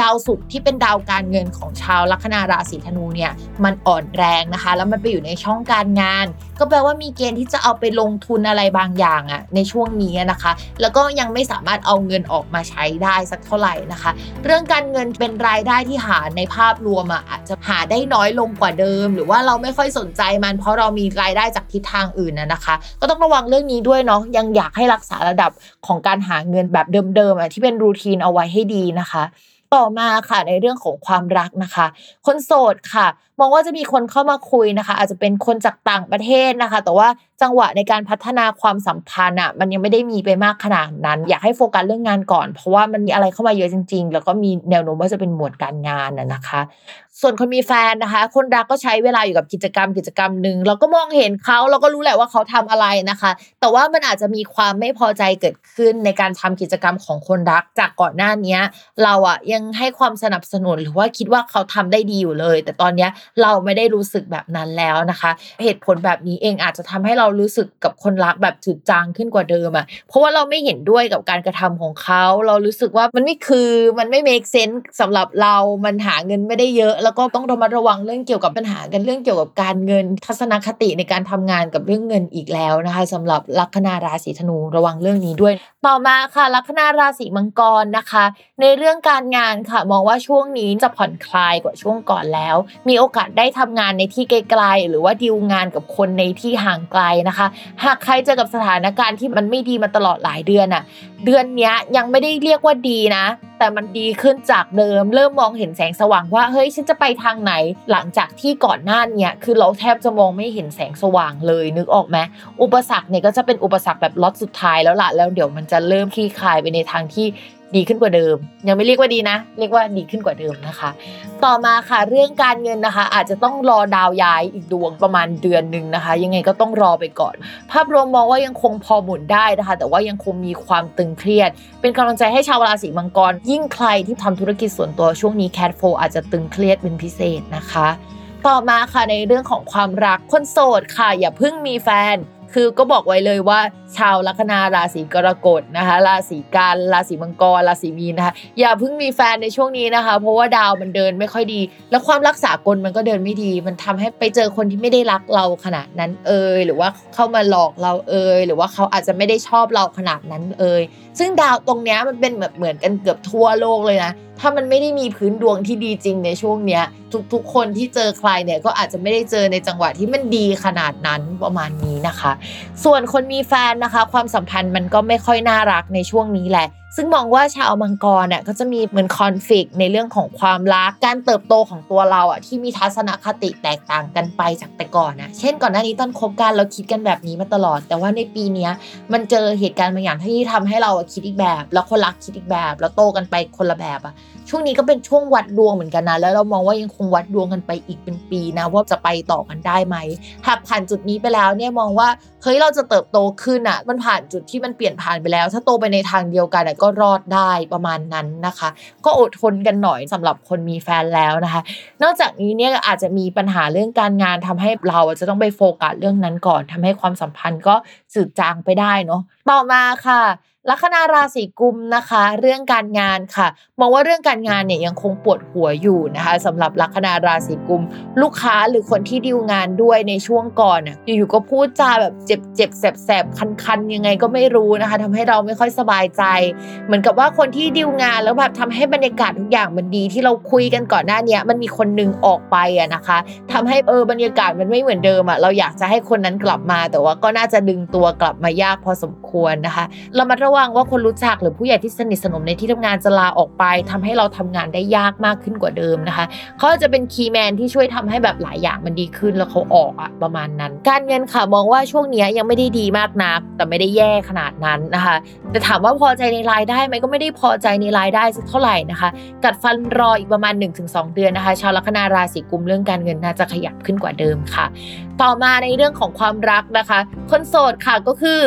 ดาวศุกร์ที่เป็นดาวการเงินของชาวลัคนาราศีธนูเนี่ยมันอ่อนแรงนะคะ แล้วมันไปอยู่ในช่องการงาน ก็แปลว่ามีเกณฑ์ที่จะเอาไปลงทุนอะไรบางอย่างอะในช่วงนี้นะคะ แล้วก็ยังไม่สามารถเอาเงินออกมาใช้ได้สักเท่าไหร่นะคะ เรื่องการเงินเป็นรายได้ที่หาในภาพรวมอะอาจจะหาได้น้อยลงกว่าเดิม หรือว่าเราไม่ค่อยสนใจมันเพราะเรามีรายได้จากทิศทางอื่นนะคะ ก็ต้องระวังเรื่องนี้ด้วยเนาะยังอยากให้รักษาระดับของการหาเงินแบบเดิมๆอะที่เป็นรูทีนเอาไว้ให้ดีนะคะ ต่อมาค่ะในเรื่องของความรักนะคะ คนโสดค่ะมองว่าจะมีคนเข้ามาคุยนะคะ อาจจะเป็นคนจากต่างประเทศนะคะ แต่ว่าจังหวะในการพัฒนาความสัมพันธ์อะมันยังไม่ได้มีไปมากขนาดนั้น อยากให้โฟกัสเรื่องงานก่อน เพราะว่ามันมีอะไรเข้ามาเยอะจริง ๆ แล้วก็มีแนวโน้มว่าจะเป็นหมวดการงานนะคะ ส่วนคนมีแฟนนะคะ คนรักก็ใช้เวลาอยู่กับกิจกรรมกิจกรรมหนึ่งเราก็มองเห็นเขาเราก็รู้แหละว่าเขาทำอะไรนะคะ แต่ว่ามันอาจจะมีความไม่พอใจเกิดขึ้นในการทำกิจกรรมของคนรักจากก่อนหน้านี้เราอะยังให้ความสนับสนุนหรือว่าคิดว่าเขาทำได้ดีอยู่เลย แต่ตอนเนี้ยเราไม่ได้รู้สึกแบบนั้นแล้วนะคะ เหตุผลแบบนี้เองอาจจะทำให้เรารู้สึกกับคนรักแบบจืดจางขึ้นกว่าเดิมอะเพราะว่าเราไม่เห็นด้วยกับการกระทำของเขาเรารู้สึกว่ามันไม่คือมันไม่ make sense สำหรับเรามันหาเงินไม่ได้เยอะ แล้วก็ต้องระมัดระวังเรื่องเกี่ยวกับปัญหากันเรื่องเกี่ยวกับการเงินทัศนคติในการทำงานกับเรื่องเงินอีกแล้วนะคะสำหรับลัคนาราศีธนูระวังเรื่องนี้ด้วย ต่อมาค่ะลัคนาราศีมังกรนะคะ ในเรื่องการงานค่ะ มองว่าช่วงนี้จะผ่อนคลายกว่าช่วงก่อนแล้ว มีโอกาสได้ทำงานในที่ไกลๆหรือว่าดีลงานกับคนในที่ห่างไกลนะคะ หากใครเจอกับสถานการณ์ที่มันไม่ดีมาตลอดหลายเดือนอะเดือนนี้ยังไม่ได้เรียกว่าดีนะ แต่มันดีขึ้นจากเดิม เริ่มมองเห็นแสงสว่างว่าเฮ้ยฉันจะไปทางไหน หลังจากที่ก่อนหน้านี้คือเราแทบจะมองไม่เห็นแสงสว่างเลยนึกออกไหมอุปสรรคเนี่ยก็จะเป็นอุปสรรคแบบล็อตสุดท้ายแล้วล่ะแล้วเดี๋ยวมันจะเริ่มคลี่คลายไปในทางที่ ดีขึ้นกว่าเดิม ยังไม่เรียกว่าดีนะ เรียกว่าดีขึ้นกว่าเดิมนะคะ ต่อมาค่ะเรื่องการเงินนะคะ อาจจะต้องรอดาวย้ายอีกดวงประมาณเดือนหนึ่งนะคะ ยังไงก็ต้องรอไปก่อน ภาพรวมมองว่ายังคงพอหมุนได้นะคะ แต่ว่ายังคงมีความตึงเครียด เป็นกำลังใจให้ชาวราศีมังกร ยิ่งใครที่ทำธุรกิจส่วนตัวช่วงนี้แคทโฟอาจจะตึงเครียดเป็นพิเศษนะคะต่อมาค่ะในเรื่องของความรักคนโสดค่ะ อย่าเพิ่งมีแฟน คือก็บอกไว้เลยว่า ชาวลัคนาราศีกรกฎนะคะ ราศีกันราศีมังกรราศีมีนนะคะ อย่าเพิ่งมีแฟนในช่วงนี้นะคะ เพราะว่าดาวมันเดินไม่ค่อยดี แล้วความรักษากลมันก็เดินไม่ดี มันทำให้ไปเจอคนที่ไม่ได้รักเราขนาดนั้นเอยหรือว่าเข้ามาหลอกเราเอยหรือว่าเขาอาจจะไม่ได้ชอบเราขนาดนั้นเอย ซึ่งดาวตรงนี้มันเป็นแบบเหมือนกันเกือบทั่วโลกเลยนะ ถ้ามันไม่ได้มีพื้นดวงที่ดีจริงในช่วงเนี้ย ทุกๆ คนที่เจอใครเนี่ยก็อาจจะไม่ได้เจอในจังหวะที่มันดีขนาดนั้นประมาณนี้นะคะ ส่วนคนมีแฟนนะคะ ความสัมพันธ์มันก็ไม่ค่อยน่ารักในช่วงนี้แหละ ซึ่งมองว่าชาวมังกรเนี่ยก็จะมีเหมือนคอนฟ lict ในเรื่องของความรักการเติบโตของตัวเราอะที่มีทัศนคติแตกต่างกันไปจากแต่ก่อนนะเช่นก่อนหน้านี้ตอนคบกันเราคิดกันแบบนี้มาตลอด แต่ว่าในปีนี้มันเจอเหตุการณ์บางอย่างที่ทำให้เราคิดอีกแบบ แล้วคนรักคิดอีกแบบ แล้วโตกันไปคนละแบบอะช่วงนี้ก็เป็นช่วงวัดดวงเหมือนกันนะแล้วเรามองว่ายังคงวัดดวงกันไปอีกเป็นปีนะว่าจะไปต่อกันได้ไหมหากผ่านจุดนี้ไปแล้วเนี่ยมองว่าเฮ้ยเราจะเติบโตขึ้นอะมันผ่านจุดที่มันเปลี่ยนผ่านไปแล้ว ถ้าโตไปในทางเดียวกันก็รอดได้ประมาณนั้นนะคะ ก็อดทนกันหน่อยสำหรับคนมีแฟนแล้วนะคะ นอกจากนี้เนี่ยอาจจะมีปัญหาเรื่องการงานทำให้เราจะต้องไปโฟกัสเรื่องนั้นก่อนทำให้ความสัมพันธ์ก็สืบจางไปได้เนาะต่อมาค่ะ ลัคนาราศีกุมนะคะ เรื่องการงานค่ะ มองว่าเรื่องการงานเนี่ยยังคงปวดหัวอยู่นะคะสำหรับลัคนาราศีกุม ลูกค้าหรือคนที่ดีลงานด้วยในช่วงก่อนอะอยู่ๆก็พูดจาแบบเจ็บเจ็บแสบแสบคันคันๆยังไงก็ไม่รู้นะคะทำให้เราไม่ค่อยสบายใจ เหมือนกับว่าคนที่ดีลงานแล้วแบบทำให้บรรยากาศทุกอย่างมันดีที่เราคุยกันก่อนหน้าเนี้ยมันมีคนนึงออกไปอะนะคะทำให้เออบรรยากาศมันไม่เหมือนเดิมอะเราอยากจะให้คนนั้นกลับมา แต่ว่าก็น่าจะดึงตัวกลับมายากพอสมควรนะคะเรามาระวังว่าคนรู้จักหรือผู้ใหญ่ที่สนิทสนมในที่ทำงานจะลาออกไปทำให้เราทำงานได้ยากมากขึ้นกว่าเดิมนะคะเขาจะเป็นคีย์แมนที่ช่วยทำให้แบบหลายอย่างมันดีขึ้นแล้วเขาออกอะประมาณนั้น การเงินค่ะมองว่าช่วงนี้ยยังไม่ได้ดีมากนัก แต่ไม่ได้แย่ขนาดนั้นนะคะ แต่ถามว่าพอใจในรายได้ไหมก็ไม่ได้พอใจในรายได้สักเท่าไหร่นะคะ กัดฟันรออีกประมาณ 1-2 เดือนนะคะ ชาวลัคนาราศีกุมเรื่องการเงินน่าจะขยับขึ้นกว่าเดิมค่ะ ต่อมาในเรื่องของความรักนะคะ คนโสดค่ะก็คือ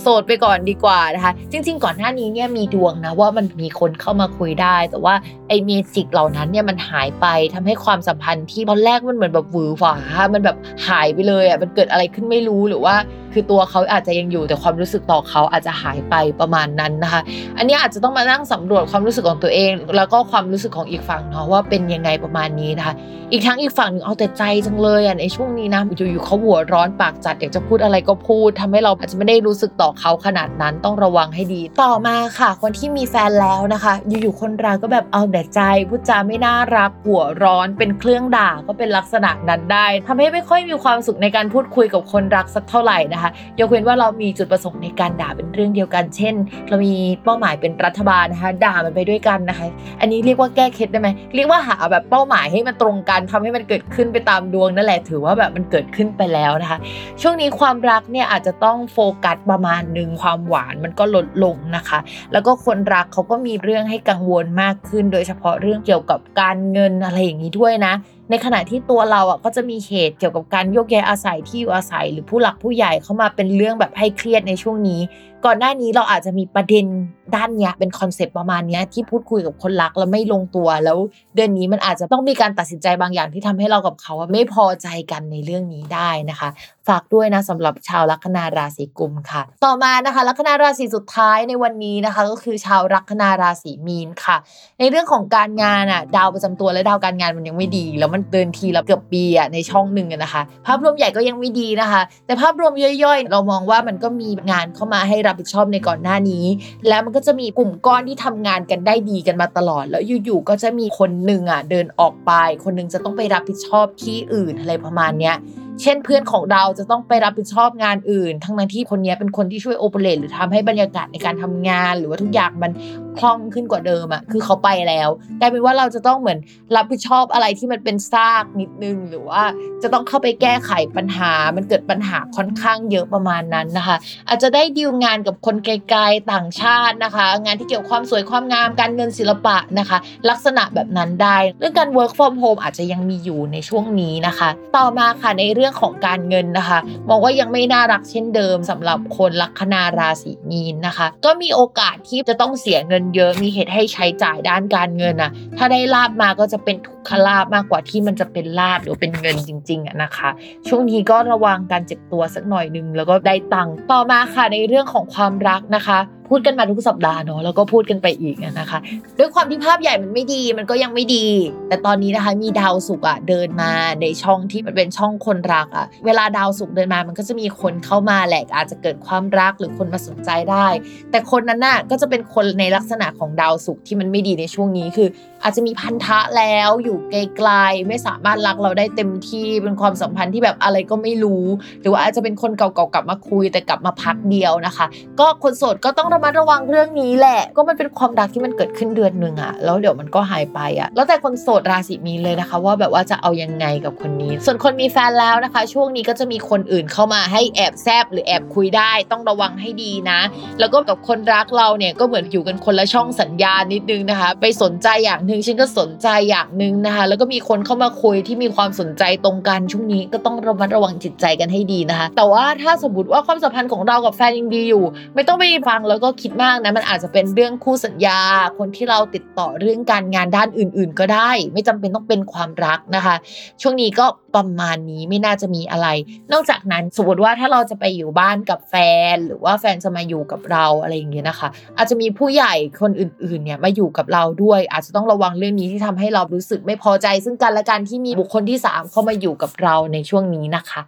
โสดไปก่อนดีกว่านะคะ จจริง ๆ ก่อนหน้านี้เนี่ยมีดวงนะว่ามันมีคนเข้ามาคุยได้ แต่ว่าไอเมจิกเหล่านั้นเนี่ยมันหายไปทำให้ความสัมพันธ์ที่ตอนแรกมันเหมือนแบบหวือหวามันแบบหายไปเลยอะมันเกิดอะไรขึ้นไม่รู้หรือว่า คือตัวเขาอาจจะยังอยู่แต่ความรู้สึกต่อเขาอาจจะหายไปประมาณนั้นนะคะ อันนี้อาจจะต้องมานั่งสำรวจความรู้สึกของตัวเอง แล้วก็ความรู้สึกของอีกฝั่งเนาะว่าเป็นยังไงประมาณนี้นะคะ อีกทั้งอีกฝั่งหนึ่งเอาแต่ใจจังเลยอะในช่วงนี้นะอยู่ๆเขาหัวร้อนปากจัดอยากจะพูดอะไรก็พูดทำให้เราอาจจะไม่ได้รู้สึกต่อเขาขนาดนั้นต้องระวังให้ดี ต่อมาค่ะ คนที่มีแฟนแล้วนะคะ อยู่ๆคนรักก็แบบเอาแต่ใจพูดจาไม่น่ารักหัวร้อนเป็นเครื่องด่าก็เป็นลักษณะนั้นได้ทำให้ไม่ค่อยมีความสุขในการพูดคุยกับคนรักสักเท่าไหร่นะคะยกเว้นว่าเรามีจุดประสงค์ในการด่าเป็นเรื่องเดียวกัน เช่น เรามีเป้าหมายเป็นรัฐบาลนะคะ ด่ามันไปด้วยกันนะคะ อันนี้เรียกว่าแก้เคล็ดได้ไหมเรียกว่าหาแบบเป้าหมายให้มันตรงกันทำให้มันเกิดขึ้นไปตามดวงนั่นแหละถือว่าแบบมันเกิดขึ้นไปแล้วนะคะ ช่วงนี้ความรักเนี่ยอาจจะต้องโฟกัสประมาณหนึ่งความหวานมันก็ลดลงนะคะ แล้วก็คนรักเขาก็มีเรื่องให้กังวลมากขึ้น โดยเฉพาะเรื่องเกี่ยวกับการเงินอะไรอย่างนี้ด้วยนะในขณะที่ตัวเราอะก็จะมีเหตุเกี่ยวกับการโยกย้ายอาศัยที่อยู่อาศัย หรือผู้หลักผู้ใหญ่เข้ามาเป็นเรื่องแบบให้เครียดในช่วงนี้ ก่อนหน้านี้เราอาจจะมีประเด็นด้านเนี้ยเป็นคอนเซปต์ประมาณเนี้ยที่พูดคุยกับคนรักแล้วไม่ลงตัวแล้วเดือนนี้มันอาจจะต้องมีการตัดสินใจบางอย่างที่ทำให้เรากับเขาไม่พอใจกันในเรื่องนี้ได้นะคะ ฝากด้วยนะสำหรับชาวลัคนาราศีกุมค่ะ ต่อมานะคะ ลัคนาราศีสุดท้ายในวันนี้นะคะ ก็คือชาวลัคนาราศีมีนค่ะ ในเรื่องของการงานอะดาวประจำตัวและดาวการงานมันยังไม่ดี แล้วมันเดินทีละเกือบปีอะในช่องหนึ่งนะคะ ภาพรวมใหญ่ก็ยังไม่ดีนะคะ แต่ภาพรวมย่อยๆ เรามองว่ามันก็มีงานเข้ามาให้รับับผิดชอบในก่อนหน้านี้ แล้วมันก็จะมีกลุ่มก้อนที่ทำงานกันได้ดีกันมาตลอด แล้วอยู่ๆก็จะมีคนหนึ่งอะเดินออกไป คนหนึงจะต้องไปรับผิดชอบที่อื่นอะไรประมาณเนี้ยเช่นเพื่อนของเราจะต้องไปรับผิดชอบงานอื่น ทั้งนั้นที่คนนี้เป็นคนที่ช่วยโอเปเรตหรือทำให้บรรยากาศในการทำงาน หรือว่าทุกอย่างมัน คล่องขึ้นกว่าเดิมอะคือเขาไปแล้วกลายเป็นว่าเราจะต้องเหมือนรับผิดชอบอะไรที่มันเป็นซากนิดนึง หรือว่าจะต้องเข้าไปแก้ไขปัญหา มันเกิดปัญหาค่อนข้างเยอะประมาณนั้นนะคะ อาจจะได้ดีลงานกับคนไกลๆต่างชาตินะคะ งานที่เกี่ยวความสวยความงามการเงินศิลปะนะคะ ลักษณะแบบนั้นได้เรื่องการ work from home อาจจะยังมีอยู่ในช่วงนี้นะคะ ต่อมาค่ะในเรื่องของการเงินนะคะมองว่ายังไม่น่ารักเช่นเดิมสำหรับคนลัคนาราศีมีนนะคะ ก็มีโอกาสที่จะต้องเสียเงินเยอะมีเหตุให้ใช้จ่ายด้านการเงินอะถ้าได้ลาบมาก็จะเป็นทุกขลาบมากกว่าที่มันจะเป็นลาบหรือเป็นเงินจริงๆอะนะคะ ช่วงนี้ก็ระวังการเจ็บตัวสักหน่อยนึงแล้วก็ได้ตังค์ต่อมาค่ะในเรื่องของความรักนะคะพูดกันมาทุกสัปดาห์เนาะแล้วก็พูดกันไปอีกนะคะ ด้วยความที่ภาพใหญ่มันไม่ดีมันก็ยังไม่ดี แต่ตอนนี้นะคะมีดาวศุกร์อะเดินมาในช่องที่มันเป็นช่องคนรักอะเวลาดาวศุกร์เดินมามันก็จะมีคนเข้ามาแหละอาจจะเกิดความรักหรือคนมาสนใจได้ แต่คนนั้นน่ะก็จะเป็นคนในลักษณะของดาวศุกร์ที่มันไม่ดีในช่วงนี้คือ อาจจะมีพันธะแล้วอยู่ไกลๆไม่สามารถรักเราได้เต็มที่เป็นความสัมพันธ์ที่แบบอะไรก็ไม่รู้ หรือว่าอาจจะเป็นคนเก่าๆกลับมาคุยแต่กลับมาพักเดียวนะคะ ก็คนโสดก็ต้องระมัดระวังเรื่องนี้แหละ ก็มันเป็นความรักที่มันเกิดขึ้นเดือนหนึ่งอะแล้วเดี๋ยวมันก็หายไปอะแล้วแต่คนโสดราศีมีนเลยนะคะ ว่าแบบว่าจะเอายังไงกับคนนี้ ส่วนคนมีแฟนแล้วนะคะ ช่วงนี้ก็จะมีคนอื่นเข้ามาให้แอบแซบหรือแอบคุยได้ ต้องระวังให้ดีนะ แล้วก็กับคนรักเราเนี่ยก็เหมือนอยู่กันคนละช่องสัญญาณนิดนึงนะคะ ไปสนใจอย่างหนึ่งฉันก็สนใจอย่างหนึ่งนะคะ แล้วก็มีคนเข้ามาคุยที่มีความสนใจตรงกันช่วงนี้ก็ต้องระมัดระวังจิตใจกันให้ดีนะคะ แต่ว่าถ้าสมมติว่าความสัมพันธ์ของเรากับแฟนยังดีอยู่ ไม่ต้องไปฟังแล้วก็คิดมากนะมันอาจจะเป็นเรื่องคู่สัญญา คนที่เราติดต่อเรื่องการงานด้านอื่น ๆ ก็ได้ ไม่จำเป็นต้องเป็นความรักนะคะ ช่วงนี้ก็ประมาณนี้ไม่น่าจะมีอะไร นอกจากนั้นสมมติว่าถ้าเราจะไปอยู่บ้านกับแฟน หรือว่าแฟนจะมาอยู่กับเราอะไรอย่างเงี้ยนะคะ อาจจะมีผู้ใหญ่คนอื่นๆเนี่ยมาอยู่กับเราด้วย อาจจะต้องระวังเรื่องนี้ที่ทำให้เรารู้สึกไม่พอใจ ซึ่งกันและกันที่มีบุคคลที่ 3 เข้ามาอยู่กับเราในช่วงนี้นะคะ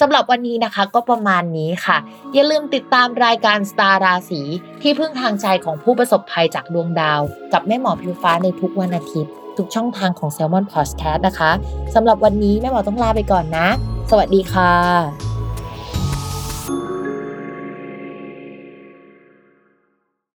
สำหรับวันนี้นะคะก็ประมาณนี้ค่ะ อย่าลืมติดตามรายการสตาร์ราศีที่พึ่งทางใจของผู้ประสบภัยจากดวงดาว กับแม่หมอผิวฟ้าในทุกวันอาทิตย์ ทุกช่องทางของ s ซ l m o n Podcast นะคะสำหรับวันนี้แม่หมอต้องลาไปก่อนนะ สวัสดีค่ะ